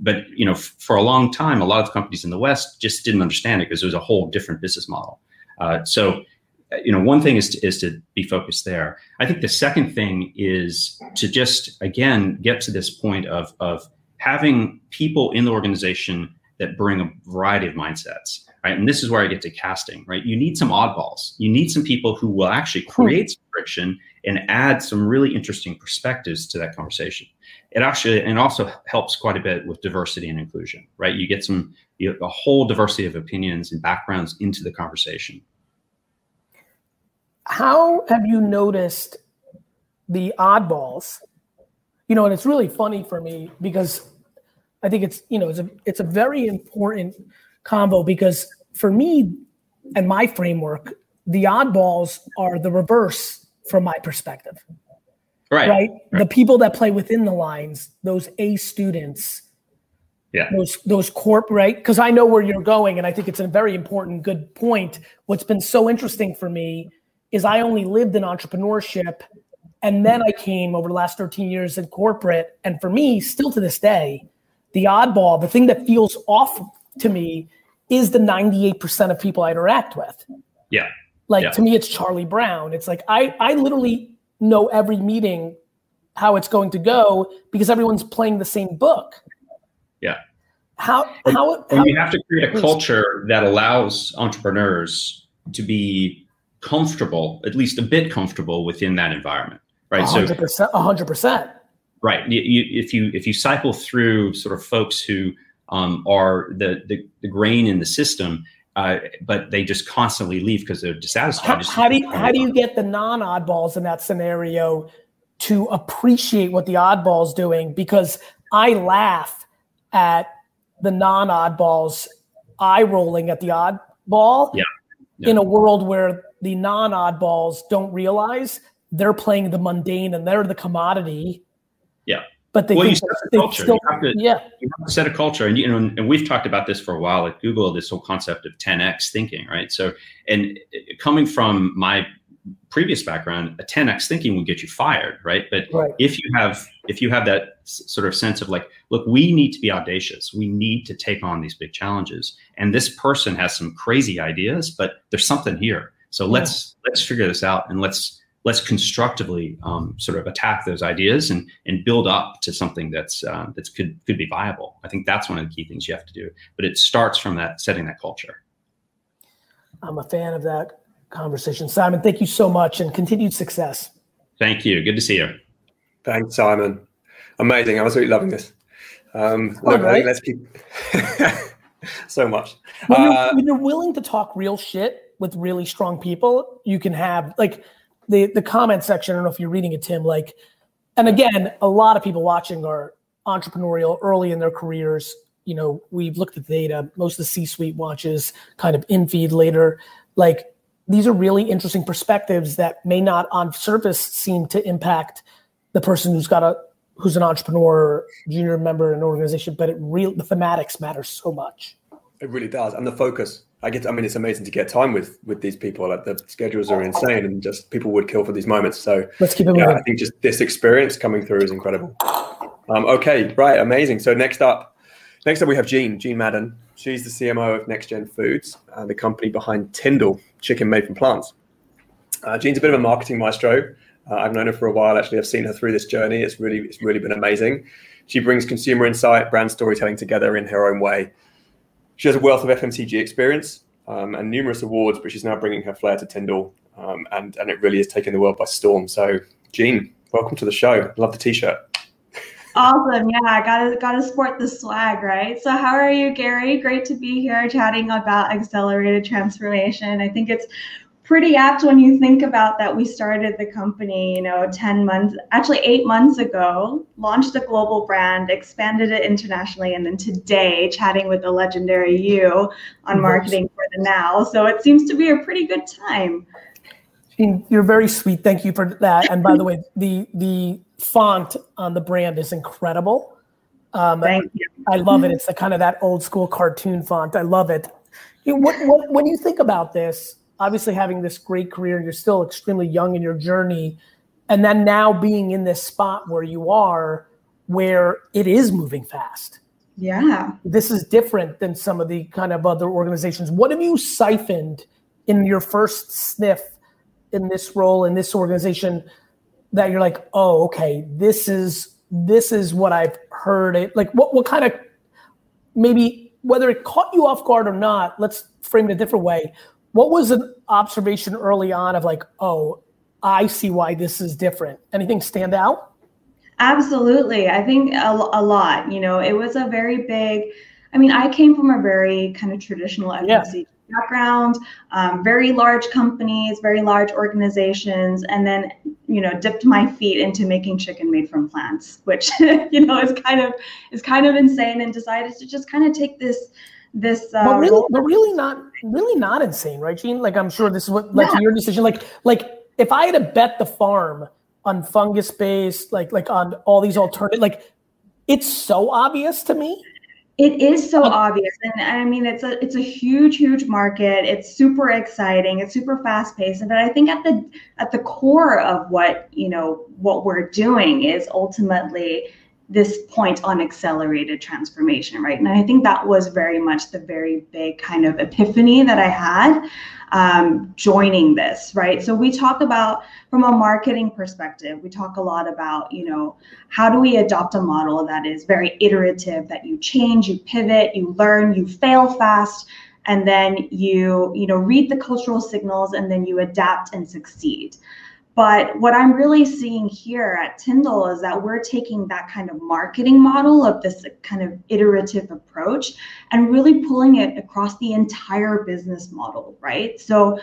But you know, f- for a long time, a lot of companies in the West just didn't understand it because it was a whole different business model. Uh, so, uh, you know, one thing is to, is to be focused there. I think the second thing is to just again get to this point of of having people in the organization that bring a variety of mindsets right? And this is where i get to casting right? You need some oddballs. You need some people who will actually hmm. create some friction and add some really interesting perspectives to that conversation. It actually and also helps quite a bit with diversity and inclusion right? You get some you a whole diversity of opinions and backgrounds into the conversation. How have you noticed the oddballs? You know and it's really funny for me because I think it's you know it's a it's a very important combo because for me and my framework, the oddballs are the reverse from my perspective. Right. Right. right. The people that play within the lines, those A students. Yeah. Those those corp right because I know where you're going and I think it's a very important good point. What's been so interesting for me is I only lived in entrepreneurship and then I came over the last 13 years in corporate and for me still to this day the oddball, the thing that feels off to me is the 98% of people I interact with. Yeah. Like yeah. to me, it's Charlie Brown. It's like I, I literally know every meeting how it's going to go because everyone's playing the same book. Yeah. How and, how, and you have to create a culture that allows entrepreneurs to be comfortable, at least a bit comfortable within that environment. Right. 100%, so 100%. Right. You, you, if you if you cycle through sort of folks who um, are the, the, the grain in the system, uh, but they just constantly leave because they're dissatisfied. How, how do you how do you get the non oddballs in that scenario to appreciate what the oddballs doing? Because I laugh at the non oddballs eye rolling at the oddball yeah. yeah. in a world where the non oddballs don't realize they're playing the mundane and they're the commodity Yeah. But they, well, you set the culture. still, you, have to, yeah, you have to set a culture, and you know, and we've talked about this for a while at Google. This whole concept of 10x thinking, right? So, and uh, coming from my previous background, a 10x thinking would get you fired, right? But Right. if you have if you have that sort of sense of like, look, we need to be audacious. We need to take on these big challenges. And this person has some crazy ideas, but there's something here. So let's let's figure this out and let's let's constructively um, sort of attack those ideas and and build up to something that's uh, that's could could be viable. I think that's one of the key things you have to do. But it starts from that setting that culture. I'm a fan of that conversation. Simon, thank you so much and continued success. Thank you. Good to see you. Thanks, Simon. Amazing. I was really loving this. Um, All look, I right. think let's keep so much. When, Uh, you're, when you're willing to talk real shit with really strong people, you can have like the the comment section. I don't know if you're reading it, Tim. Like, and again, a lot of people watching are entrepreneurial early in their careers. You know, we've looked at the data. Most of the C-suite watches kind of in feed later. Like, these are really interesting perspectives that may not on surface seem to impact the person who's got a who's an entrepreneur junior member in an organization, but it real the thematics matter so much. It really does, and the focus. I get. I mean, it's amazing to get time with with these people. Like the schedules are insane, and just people would kill for these moments. So Let's keep it yeah, moving. I think just this experience coming through is incredible. Um, okay, right, amazing. So next up, next up we have Jean, Jean Madden. She's the CMO of Next Gen Foods, uh, the company behind TiNDLE, chicken made from plants. Uh, Jean's a bit of a marketing maestro. Uh, I've known her for a while. Actually, I've seen her through this journey. It's really, it's really been amazing. She brings consumer insight, brand storytelling together in her own way. She has a wealth of FMCG experience um, and numerous awards, but she's now bringing her flair to TiNDLE, um, and and it really is taking the world by storm. So, Jean, welcome to the show. Love the t-shirt. Awesome. Yeah, I gotta gotta sport the swag, right? So how are you, Gary? Great to be here chatting about accelerated transformation. I think it's pretty apt when you think about that we started the company, you know, 10 months, actually eight months ago, launched a global brand, expanded it internationally, and then today chatting with the legendary you on marketing for the now. So it seems to be a pretty good time. You're very sweet. Thank you for that. And by the way, the the font on the brand is incredible. Um, Thank you. I love it. It's the kind of that old school cartoon font. I love it. You know, what, what, when you think about this, obviously having this great career, and you're still extremely young in your journey, and then now being in this spot where you are, where it is moving fast. Yeah. This is different than some of the kind of other organizations. What have you siphoned in your first sniff in this role in this organization that you're like, oh, okay, this is this is what I've heard. It like what what kind of maybe whether it caught you off guard or not. Let's frame it a different way. What was an observation early on of like, oh, I see why this is different. Anything stand out? Absolutely. I think a, a lot. You know, it was a very big, I mean, I came from a very kind of traditional Yeah. Background, um, very large companies, very large organizations, and then, you know, dipped my feet into making chicken made from plants, which, you know, is kind of is kind of insane and decided to just kind of take this this uh, but really, but really not, really not insane, right, Jean? Like I'm sure this is what led to your decision. Like, like if I had to bet the farm on fungus based, like, like on all these alternative, like, it's so obvious to me. It is so obvious, and I mean it's a it's a huge huge market. It's super exciting. It's super fast paced, but I think at the at the core of what you know what we're doing is ultimately this point on accelerated transformation, right? And I think that was very much the very big kind of epiphany that I had um, joining this, right? So we talk about from a marketing perspective, we talk a lot about you know how do we adopt a model that is very iterative that you change you pivot you learn you fail fast and then you you know read the cultural signals and then you adapt and succeed but what i'm really seeing here at TiNDLE is that we're taking that kind of marketing model of this kind of iterative approach and really pulling it across the entire business model right? So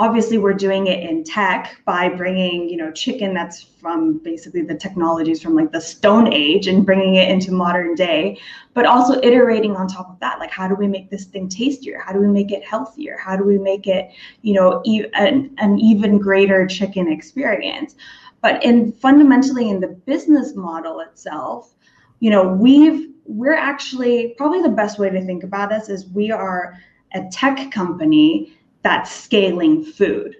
obviously we're doing it in tech by bringing you know chicken that's from basically the technologies from like the stone age and bringing it into modern day but also iterating on top of that. Like how do we make this thing tastier? How do we make it healthier? How do we make it you know e- an, an even greater chicken experience? But in fundamentally in the business model itself you know we've we're actually probably the best way to think about us is we are a tech company that's scaling food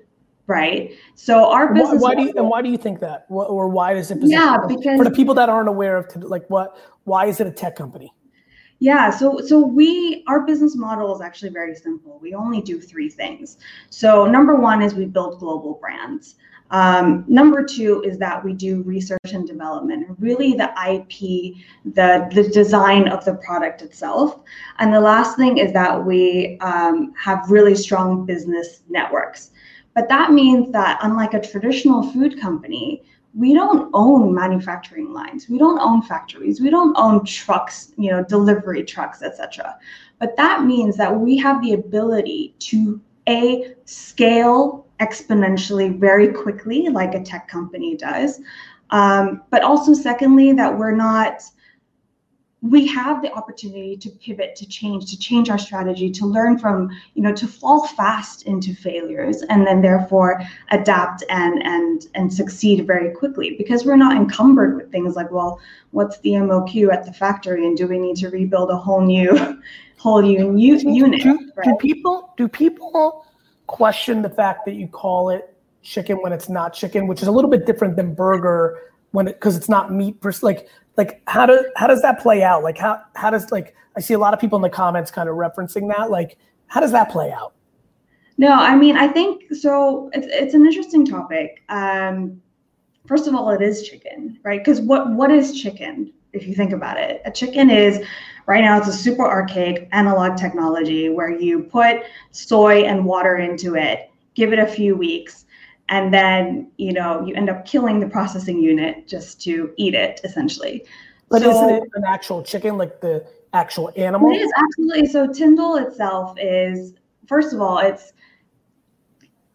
right so our business why, why do you, and why do you think that or why is it yeah because for the people that aren't aware of like what why is it a tech company yeah, so so we our business model is actually very simple. We only do three things. So number one is we build global brands. Um, number two is that we do research and development, really the IP, the, the design of the product itself. And the last thing is that we um, have really strong business networks. But that means that unlike a traditional food company, we don't own manufacturing lines we don't own factories we don't own trucks you know delivery trucks etc but that means that we have the ability to a scale exponentially very quickly like a tech company does um, but also secondly that we're not we have the opportunity to pivot to change to change our strategy to learn from you know to fall fast into failures and then therefore adapt and and and succeed very quickly because we're not encumbered with things like well what's the moq at the factory and do we need to rebuild a whole new whole new unit do, right? do people do people question the fact that you call it chicken when it's not chicken which is a little bit different than burger when it because it's not meat per like like how does how does that play out? Like how how does like i see a lot of people in the comments kind of referencing that. Like how does that play out? No i mean i think so it's, it's an interesting topic. Um first of all it is chicken right? Because what what is chicken if you think about it? A chicken is right now it's a super archaic analog technology where you put soy and water into it give it a few weeks and then you know you end up killing the processing unit just to eat it essentially. But so, isn't it an actual chicken like the actual animal? It is absolutely. So TiNDLE itself is first of all it's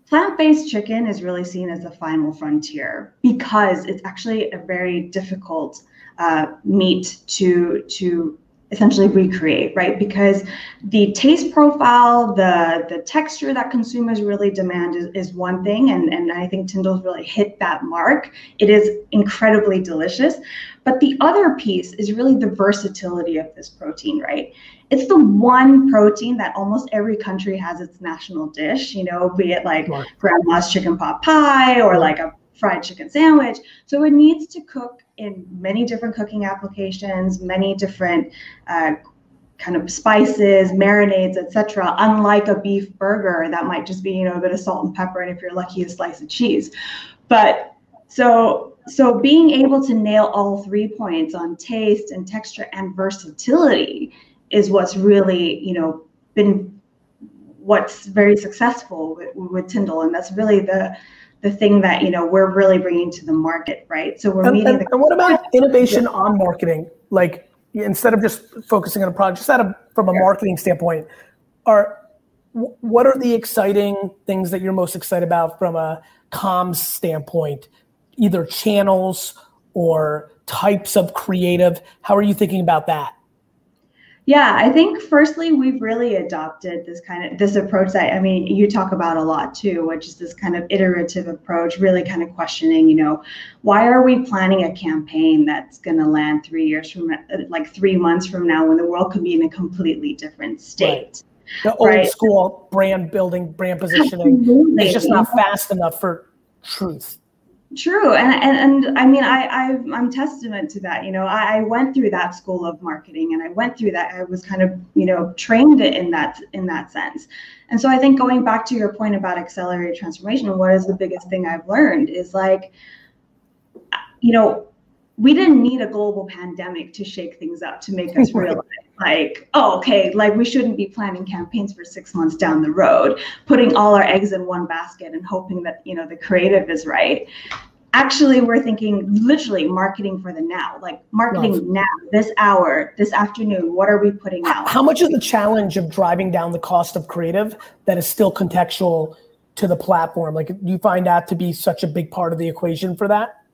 plant-based chicken is really seen as the final frontier because it's actually a very difficult uh, meat to to essentially recreate, right? Because the taste profile, the the texture that consumers really demand is, is one thing, and, and I think TiNDLE's really hit that mark. It is incredibly delicious. But the other piece is really the versatility of this protein, right? It's the one protein that almost every country has its national dish, you know, be it like grandma's chicken pot pie or like a fried chicken sandwich. So it needs to cook in many different cooking applications, many different uh, kind of spices, marinades, etc. Unlike a beef burger, that might just be you know a bit of salt and pepper, and if you're lucky, a slice of cheese. But so so being able to nail all three points on taste and texture and versatility is what's really you know been what's very successful with, with TiNDLE, and that's really the the thing that you know we're really bringing to the market, right? So we're and, meeting. And, the- and what about innovation on marketing? Like instead of just focusing on a product, just out of from a marketing standpoint, are what are the exciting things that you're most excited about from a comms standpoint, either channels or types of creative? How are you thinking about that? Yeah, I think firstly we've really adopted this kind of this approach that I mean you talk about a lot too, which is this kind of iterative approach, really kind of questioning, you know, why are we planning a campaign that's going to land 3 years from like 3 months from now when the world could be in a completely different state. Right. The old right? school brand building, brand positioning Absolutely. is just not fast enough for truth. True, and and, and I mean, I, I am testament to that. You know, I, I went through that school of marketing, and I went through that. I was kind of you know trained in that in that sense. And so I think going back to your point about accelerated transformation, what is the biggest thing I've learned is like, you know, we didn't need a global pandemic to shake things up to make us realize like oh okay like we shouldn't be planning campaigns for six months down the road putting all our eggs in one basket and hoping that you know the creative is right. Actually we're thinking literally marketing for the now like marketing right. now this hour this afternoon what are we putting out? How much is the challenge of driving down the cost of creative that is still contextual to the platform? Like do you find that to be such a big part of the equation for that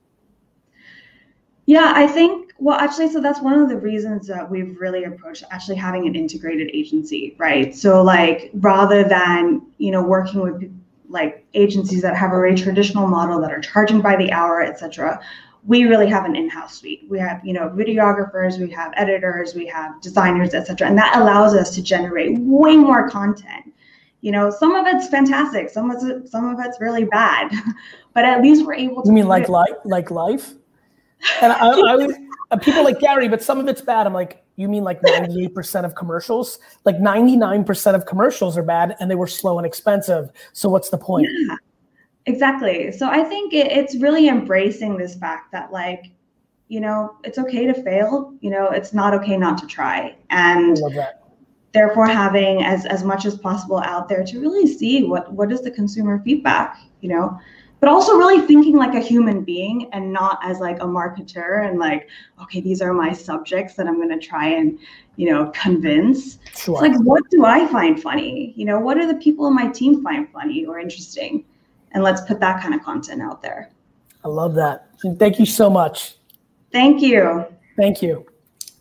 yeah, I think, well, actually, so that's one of the reasons that we've really approached actually having an integrated agency, right? So, like, rather than, you know, working with like agencies that have a very traditional model that are charging by the hour, etc. We really have an in-house suite. We have, you know, videographers, we have editors, we have designers, etc. And that allows us to generate way more content. You know, some of it's fantastic, some of it, some of it's really bad, but at least we're able to. You mean like life, like life? And I, I was, people like Gary, but some of it's bad. I'm like, you mean like 98% of commercials? Like 99% of commercials are bad and they were slow and expensive. So what's the point? Yeah, exactly. So I think it, it's really embracing this fact that like, you know, it's okay to fail. You know, it's not okay not to try. And therefore having as, as much as possible out there to really see what, what is the consumer feedback, you know, but also really thinking like a human being and not as like a marketer and like okay these are my subjects that i'm going to try and you know convince. Sure. like what do i find funny? You know what do the people in my team find funny or interesting? And let's put that kind of content out there. I love that. Thank you so much. Thank you. Thank you.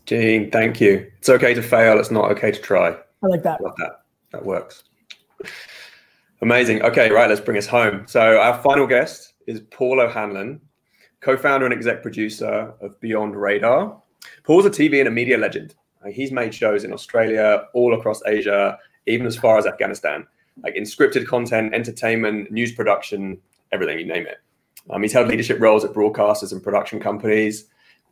Jean, thank you. It's okay to fail. It's not okay to try. I like that. I love that. That works Amazing. Okay, right, let's bring us home. So our final guest is Paul O'Hanlon, co-founder and exec producer of Beyond Radar. Paul's a TV and a media legend. He's made shows in Australia, all across Asia, even as far as Afghanistan, like in scripted content, entertainment, news production, everything, you name it. Um, he's held leadership roles at broadcasters and production companies.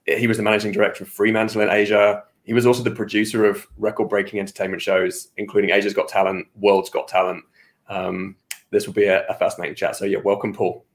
He was the managing director of Fremantle in Asia. He was also the producer of record-breaking entertainment shows, including Asia's Got Talent, World's Got Talent, um, this will be a, a fascinating chat. So yeah, welcome, Paul.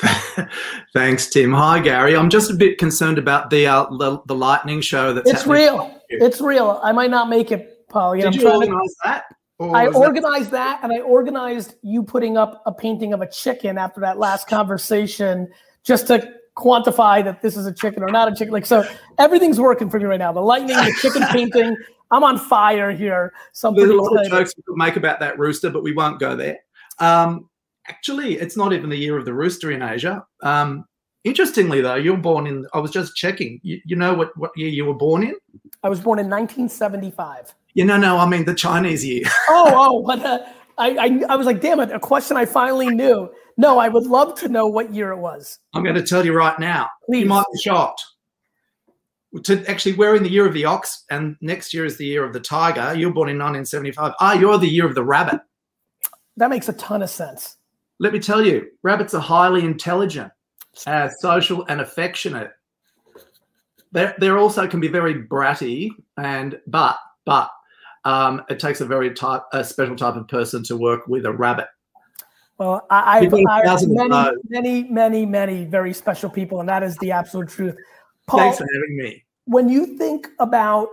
Thanks, Tim. Hi, Gary. I'm just a bit concerned about the uh, the, the lightning show that's. It's real. It's real. I might not make it, Paul. You Did know, you organize to, that? I organized that? that, and I organized you putting up a painting of a chicken after that last conversation, just to quantify that this is a chicken or not a chicken. Like so, everything's working for me right now. The lightning, the chicken painting. I'm on fire here. So There's a lot of jokes we could make about that rooster, but we won't go there. Um, actually, it's not even the year of the rooster in Asia. Um, interestingly, though, you're born in. I was just checking. You, you know what what year you were born in? I was born in 1975. Yeah, no, no, I mean the Chinese year. oh, oh, but uh, I, I, I was like, damn it, a question I finally knew. No, I would love to know what year it was. I'm going to tell you right now. Please. You might be shocked to actually we're in the year of the ox and next year is the year of the tiger. You're born in 1975 ah you're the year of the rabbit. That makes a ton of sense. Let me tell you rabbits are highly intelligent uh, social and affectionate. They're, they're also can be very bratty and but but um, it takes a very type a special type of person to work with a rabbit. Well, I, I've, I've many, many, many, many very special people, and that is the absolute truth. Paul, Thanks for having me. When you think about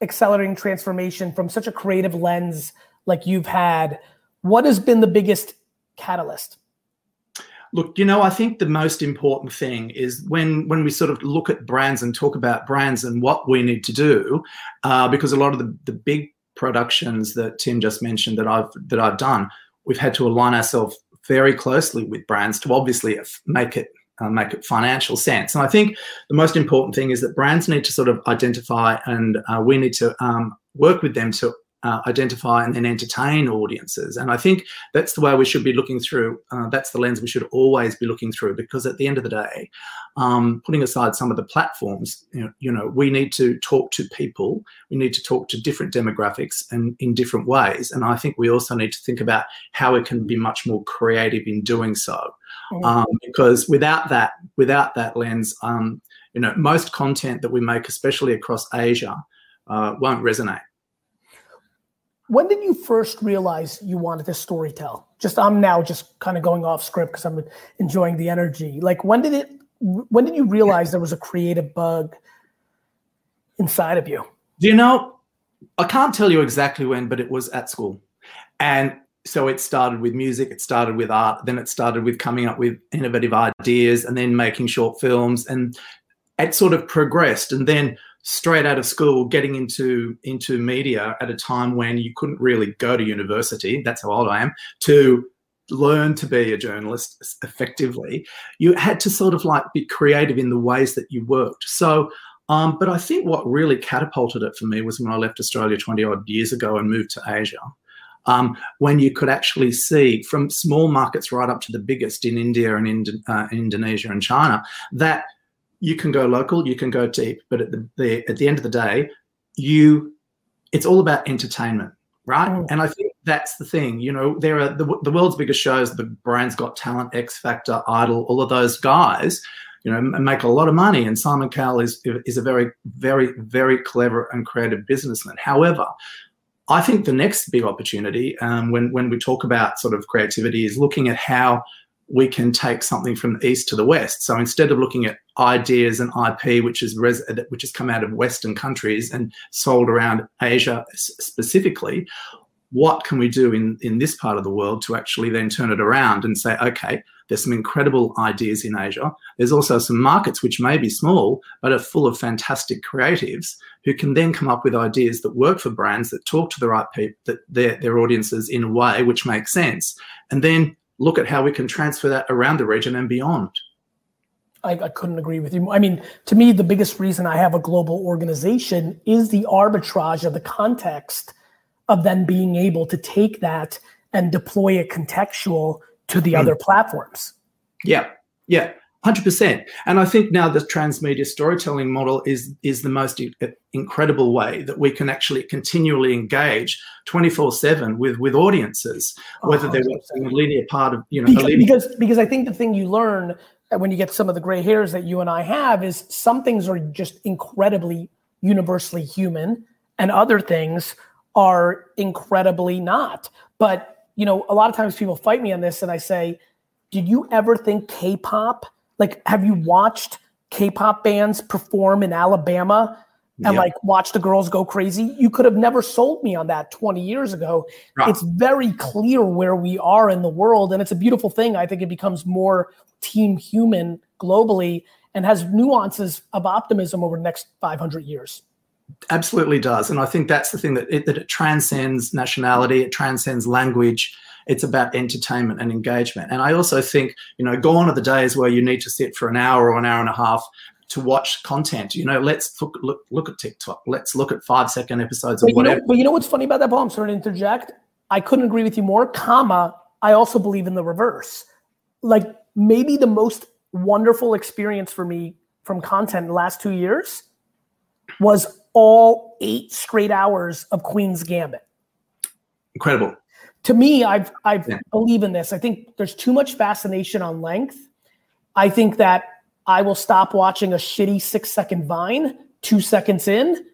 accelerating transformation from such a creative lens like you've had, what has been the biggest catalyst? Look, you know, I think the most important thing is when when we sort of look at brands and talk about brands and what we need to do, uh, because a lot of the, the big productions that Tim just mentioned that I've that I've done, we've had to align ourselves very closely with brands to obviously make it uh, make it financial sense. And I think the most important thing is that brands need to sort of identify, and uh, we need to um, work with them to uh, identify and then entertain audiences. And I think that's the way we should be looking through. Uh, that's the lens we should always be looking through because at the end of the day, um, putting aside some of the platforms, you know, you know, we need to talk to people. We need to talk to different demographics and in different ways. And I think we also need to think about how we can be much more creative in doing so. Mm-hmm. Um, because without that, without that lens, um, you know, most content that we make, especially across Asia, uh, won't resonate. When did you first realize you wanted to story tell? Just I'm now just kind of going off script because I'm enjoying the energy. Like when did it? When did you realize there was a creative bug inside of you? Do you know? I can't tell you exactly when, but it was at school, and so it started with music, it started with art, then it started with coming up with innovative ideas, and then making short films, and it sort of progressed, and then straight out of school getting into into media at a time when you couldn't really go to university that's how old i am to learn to be a journalist effectively you had to sort of like be creative in the ways that you worked. So um, but i think what really catapulted it for me was when i left australia 20 odd years ago and moved to asia um, when you could actually see from small markets right up to the biggest in India and uh, Indonesia and China that you can go local, you can go deep, but at the, the at the end of the day, you it's all about entertainment, right? Mm. And I think that's the thing. You know, there are the, the world's biggest shows, the Britain's Got Talent, X Factor, Idol, all of those guys you know, make a lot of money. And Simon Cowell is is a very, very, very clever and creative businessman. However, I think the next big opportunity um, when when we talk about sort of creativity is looking at how we can take something from the east to the west. So instead of looking at ideas and IP, which is res- which has come out of Western countries and sold around Asia specifically, what can we do in in this part of the world to actually then turn it around and say, okay, there's some incredible ideas in Asia. There's also some markets which may be small, but are full of fantastic creatives who can then come up with ideas that work for brands that talk to the right people, that their, their audiences in a way which makes sense. And then look at how we can transfer that around the region and beyond. I, I, couldn't agree with you. I mean, to me, the biggest reason I have a global organization is the arbitrage of the context of then being able to take that and deploy a contextual to the mm. other platforms. Yeah, yeah, hundred percent. And I think now the transmedia storytelling model is is the most incredible way that we can actually continually engage twenty four seven with with audiences, whether oh. they're watching a linear part of you know because, because because I think the thing you learn uh, when you get some of the gray hairs that you and I have is some things are just incredibly universally human, and other things are incredibly not. But you know, a lot of times people fight me on this, and I say, did you ever think K-pop? Like, have you watched K-pop bands perform in Alabama and yep. like watch the girls go crazy? You could have never sold me on that 20 years ago. Right. It's very clear where we are in the world, and it's a beautiful thing. I think it becomes more team human globally and has nuances of optimism over the next 500 years absolutely does and i think that's the thing that it, that it transcends nationality it transcends language it's about entertainment and engagement. And i also think you know gone are the days where you need to sit for an hour or an hour and a half to watch content. You know let's look look, look at tiktok. Let's look at five second episodes but of whatever. know, but you know what's funny about that paul? I'm sorry to interject. I couldn't agree with you more. Comma i also believe in the reverse. Like maybe the most wonderful experience for me from content in the last two years was all eight straight hours of Queen's Gambit. Incredible. To me, I've I yeah. believe in this. I think there's too much fascination on length. I think that I will stop watching a shitty six second vine two seconds in,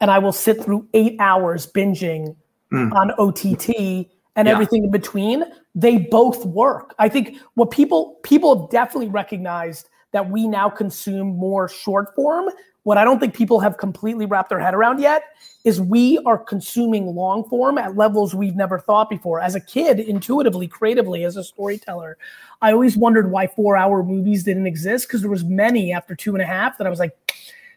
and I will sit through eight hours binging mm. on OTT and yeah. everything in between. They both work. I think what people people have definitely recognized that we now consume more short form what I don't think people have completely wrapped their head around yet is we are consuming long form at levels we've never thought before. As a kid, intuitively, creatively, as a storyteller, I always wondered why four hour movies didn't exist because there was many after two and a half that I was like,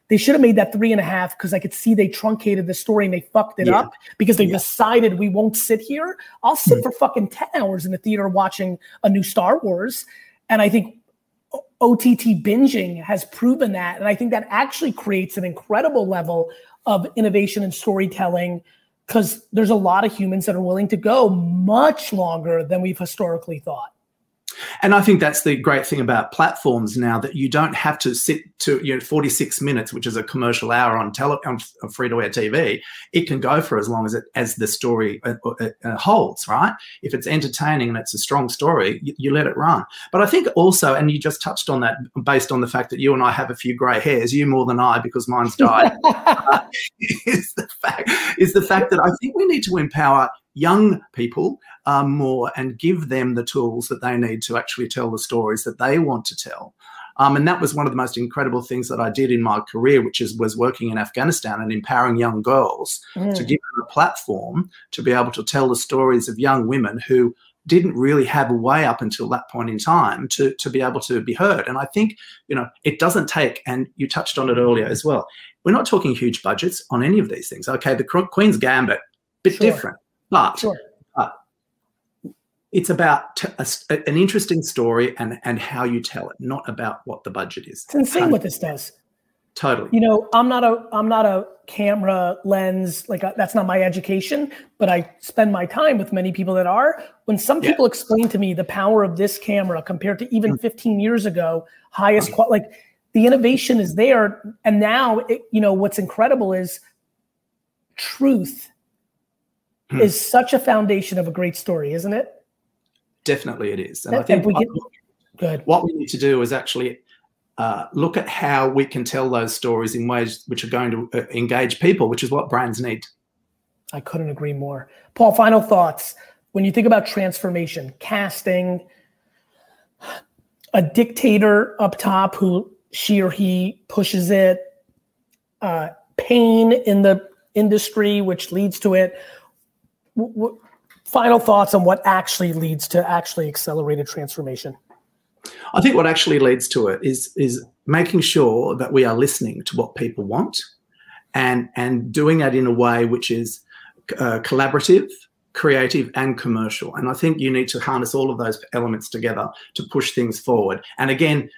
they should have made that three and a half because I could see they truncated the story and they fucked it yeah. up because they yeah. decided we won't sit here. I'll sit mm-hmm. for fucking 10 hours in the theater watching a new Star Wars. And I think OTT binging has proven that. And I think that actually creates an incredible level of innovation and storytelling because there's a lot of humans that are willing to go much longer than we've historically thought. And I think that's the great thing about platforms now that you don't have to sit to you know 46 minutes, which is a commercial hour on tele on free to air TV. It can go for as long as it as the story uh, uh, uh, holds, right? If it's entertaining and it's a strong story, you, you, let it run. But I think also, and you just touched on that based on the fact that you and I have a few grey hairs, you more than I because mine's died. uh, is the fact is the fact that I think we need to empower young people um, more and give them the tools that they need to actually tell the stories that they want to tell. Um, and that was one of the most incredible things that I did in my career, which is was working in Afghanistan and empowering young girls mm. to give them a platform to be able to tell the stories of young women who didn't really have a way up until that point in time to, to be able to be heard. And I think, you know, it doesn't take, and you touched on it earlier as well. We're not talking huge budgets on any of these things. Okay, the Queen's Gambit, bit sure. different, but sure it's about t- a, an interesting story and and how you tell it, not about what the budget is. It's insane what this does. totally. You know, I'm not a I'm not a camera lens like uh, that's not my education, but I spend my time with many people that are. When some people explain to me the power of this camera compared to even mm. 15 years ago, highest quality, like the innovation is there, and now it, you know what's incredible is truth. Is such a foundation of a great story, isn't it? Definitely, it is, and, and I think. We get, Good. What we need to do is actually uh, look at how we can tell those stories in ways which are going to uh, engage people, which is what brands need. I couldn't agree more. Paul, final thoughts. When you think about transformation, casting, a dictator up top who she or he pushes it, uh, pain in the industry, which leads to it. Final thoughts on what actually leads to actually accelerated transformation. I think what actually leads to it is is making sure that we are listening to what people want, and and doing that in a way which is uh, collaborative, creative, and commercial. And I think you need to harness all of those elements together to push things forward. And again,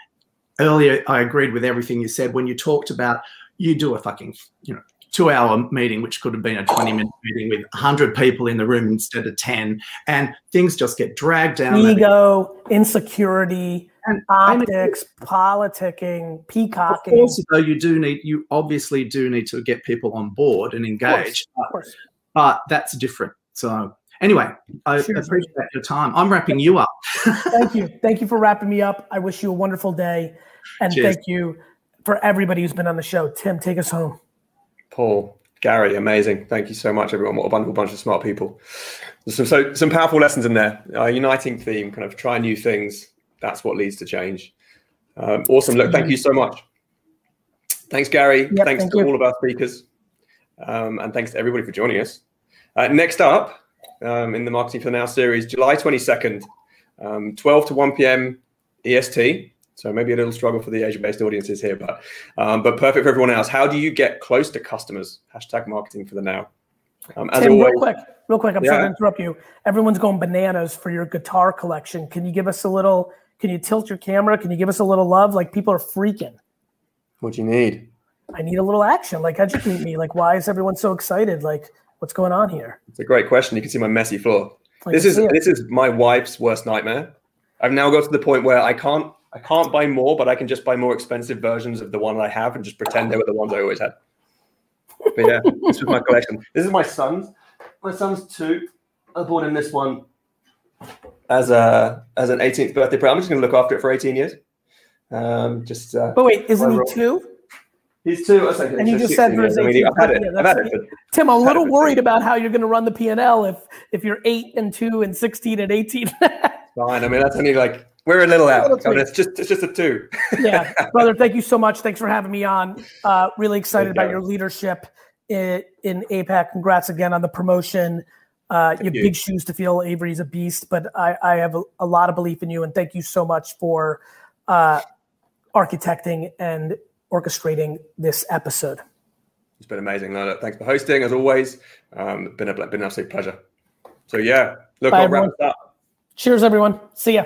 earlier I agreed with everything you said when you talked about you do a fucking you know two hour meeting, which could have been a 20 minute meeting with 100 people in the room instead of 10. And things just get dragged down. Ego, insecurity, and optics, and politicking, peacocking. Of course, though, you do need, you obviously do need to get people on board and engage. Of course. But, but that's different. So, anyway, I sure. appreciate your time. I'm wrapping you up. thank you. Thank you for wrapping me up. I wish you a wonderful day. And Cheers. thank you for everybody who's been on the show. Tim, take us home. Paul, Gary, amazing. Thank you so much, everyone. What a wonderful bunch of smart people. Some, so, some powerful lessons in there. Uh, uniting theme, kind of try new things. That's what leads to change. Um, awesome. Look, thank you so much. Thanks, Gary. Yep, thanks thank to you. all of our speakers. Um, and thanks to everybody for joining us. Uh, next up um, in the Marketing for Now series, July 22nd, um, 12 to 1 p.m. EST. So maybe a little struggle for the Asia-based audiences here, but um, but perfect for everyone else. How do you get close to customers? Hashtag marketing for the now. Um, as Tim, always, real quick, real quick. I'm yeah. sorry to interrupt you. Everyone's going bananas for your guitar collection. Can you give us a little? Can you tilt your camera? Can you give us a little love? Like people are freaking. What do you need? I need a little action. Like educate me. Like why is everyone so excited? Like what's going on here? It's a great question. You can see my messy floor. this is this is my wife's worst nightmare. I've now got to the point where I can't I can't buy more, but I can just buy more expensive versions of the one I have and just pretend they were the ones I always had. But yeah, this is my collection. This is my son's. My son's two. I bought him this one as a as an 18th birthday present. I'm just going to look after it for 18 years. Um, just. Uh, but wait, isn't he two? He's two. and you just said for his 18th I've had it. I've had it Tim, I'm a little worried about how you're going to run the P and L if if you're eight and two and 16 and 18. Fine. I mean, that's only like we're a little out. A it's just it's just a two. yeah, brother. Thank you so much. Thanks for having me on. Uh, really excited about your leadership in, in APAC. Congrats again on the promotion. Uh, you have you. big shoes to fill. Avery's a beast, but I, I have a, a, lot of belief in you, and thank you so much for uh, architecting and orchestrating this episode. It's been amazing. No, thanks for hosting as always. Um, been a been an absolute pleasure. So yeah, look, Bye, I'll wrap it up. Cheers, everyone. See ya.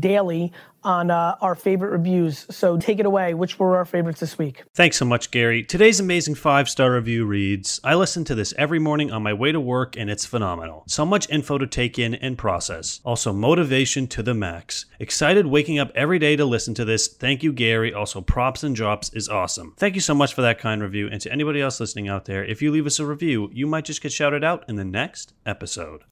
daily on uh, our favorite reviews. So take it away. Which were our favorites this week? Thanks so much, Gary. Today's amazing five star review reads I listen to this every morning on my way to work, and it's phenomenal. So much info to take in and process. Also, motivation to the max. Excited waking up every day to listen to this. Thank you, Gary. Also, props and drops is awesome. Thank you so much for that kind review. And to anybody else listening out there, if you leave us a review, you might just get shouted out in the next episode.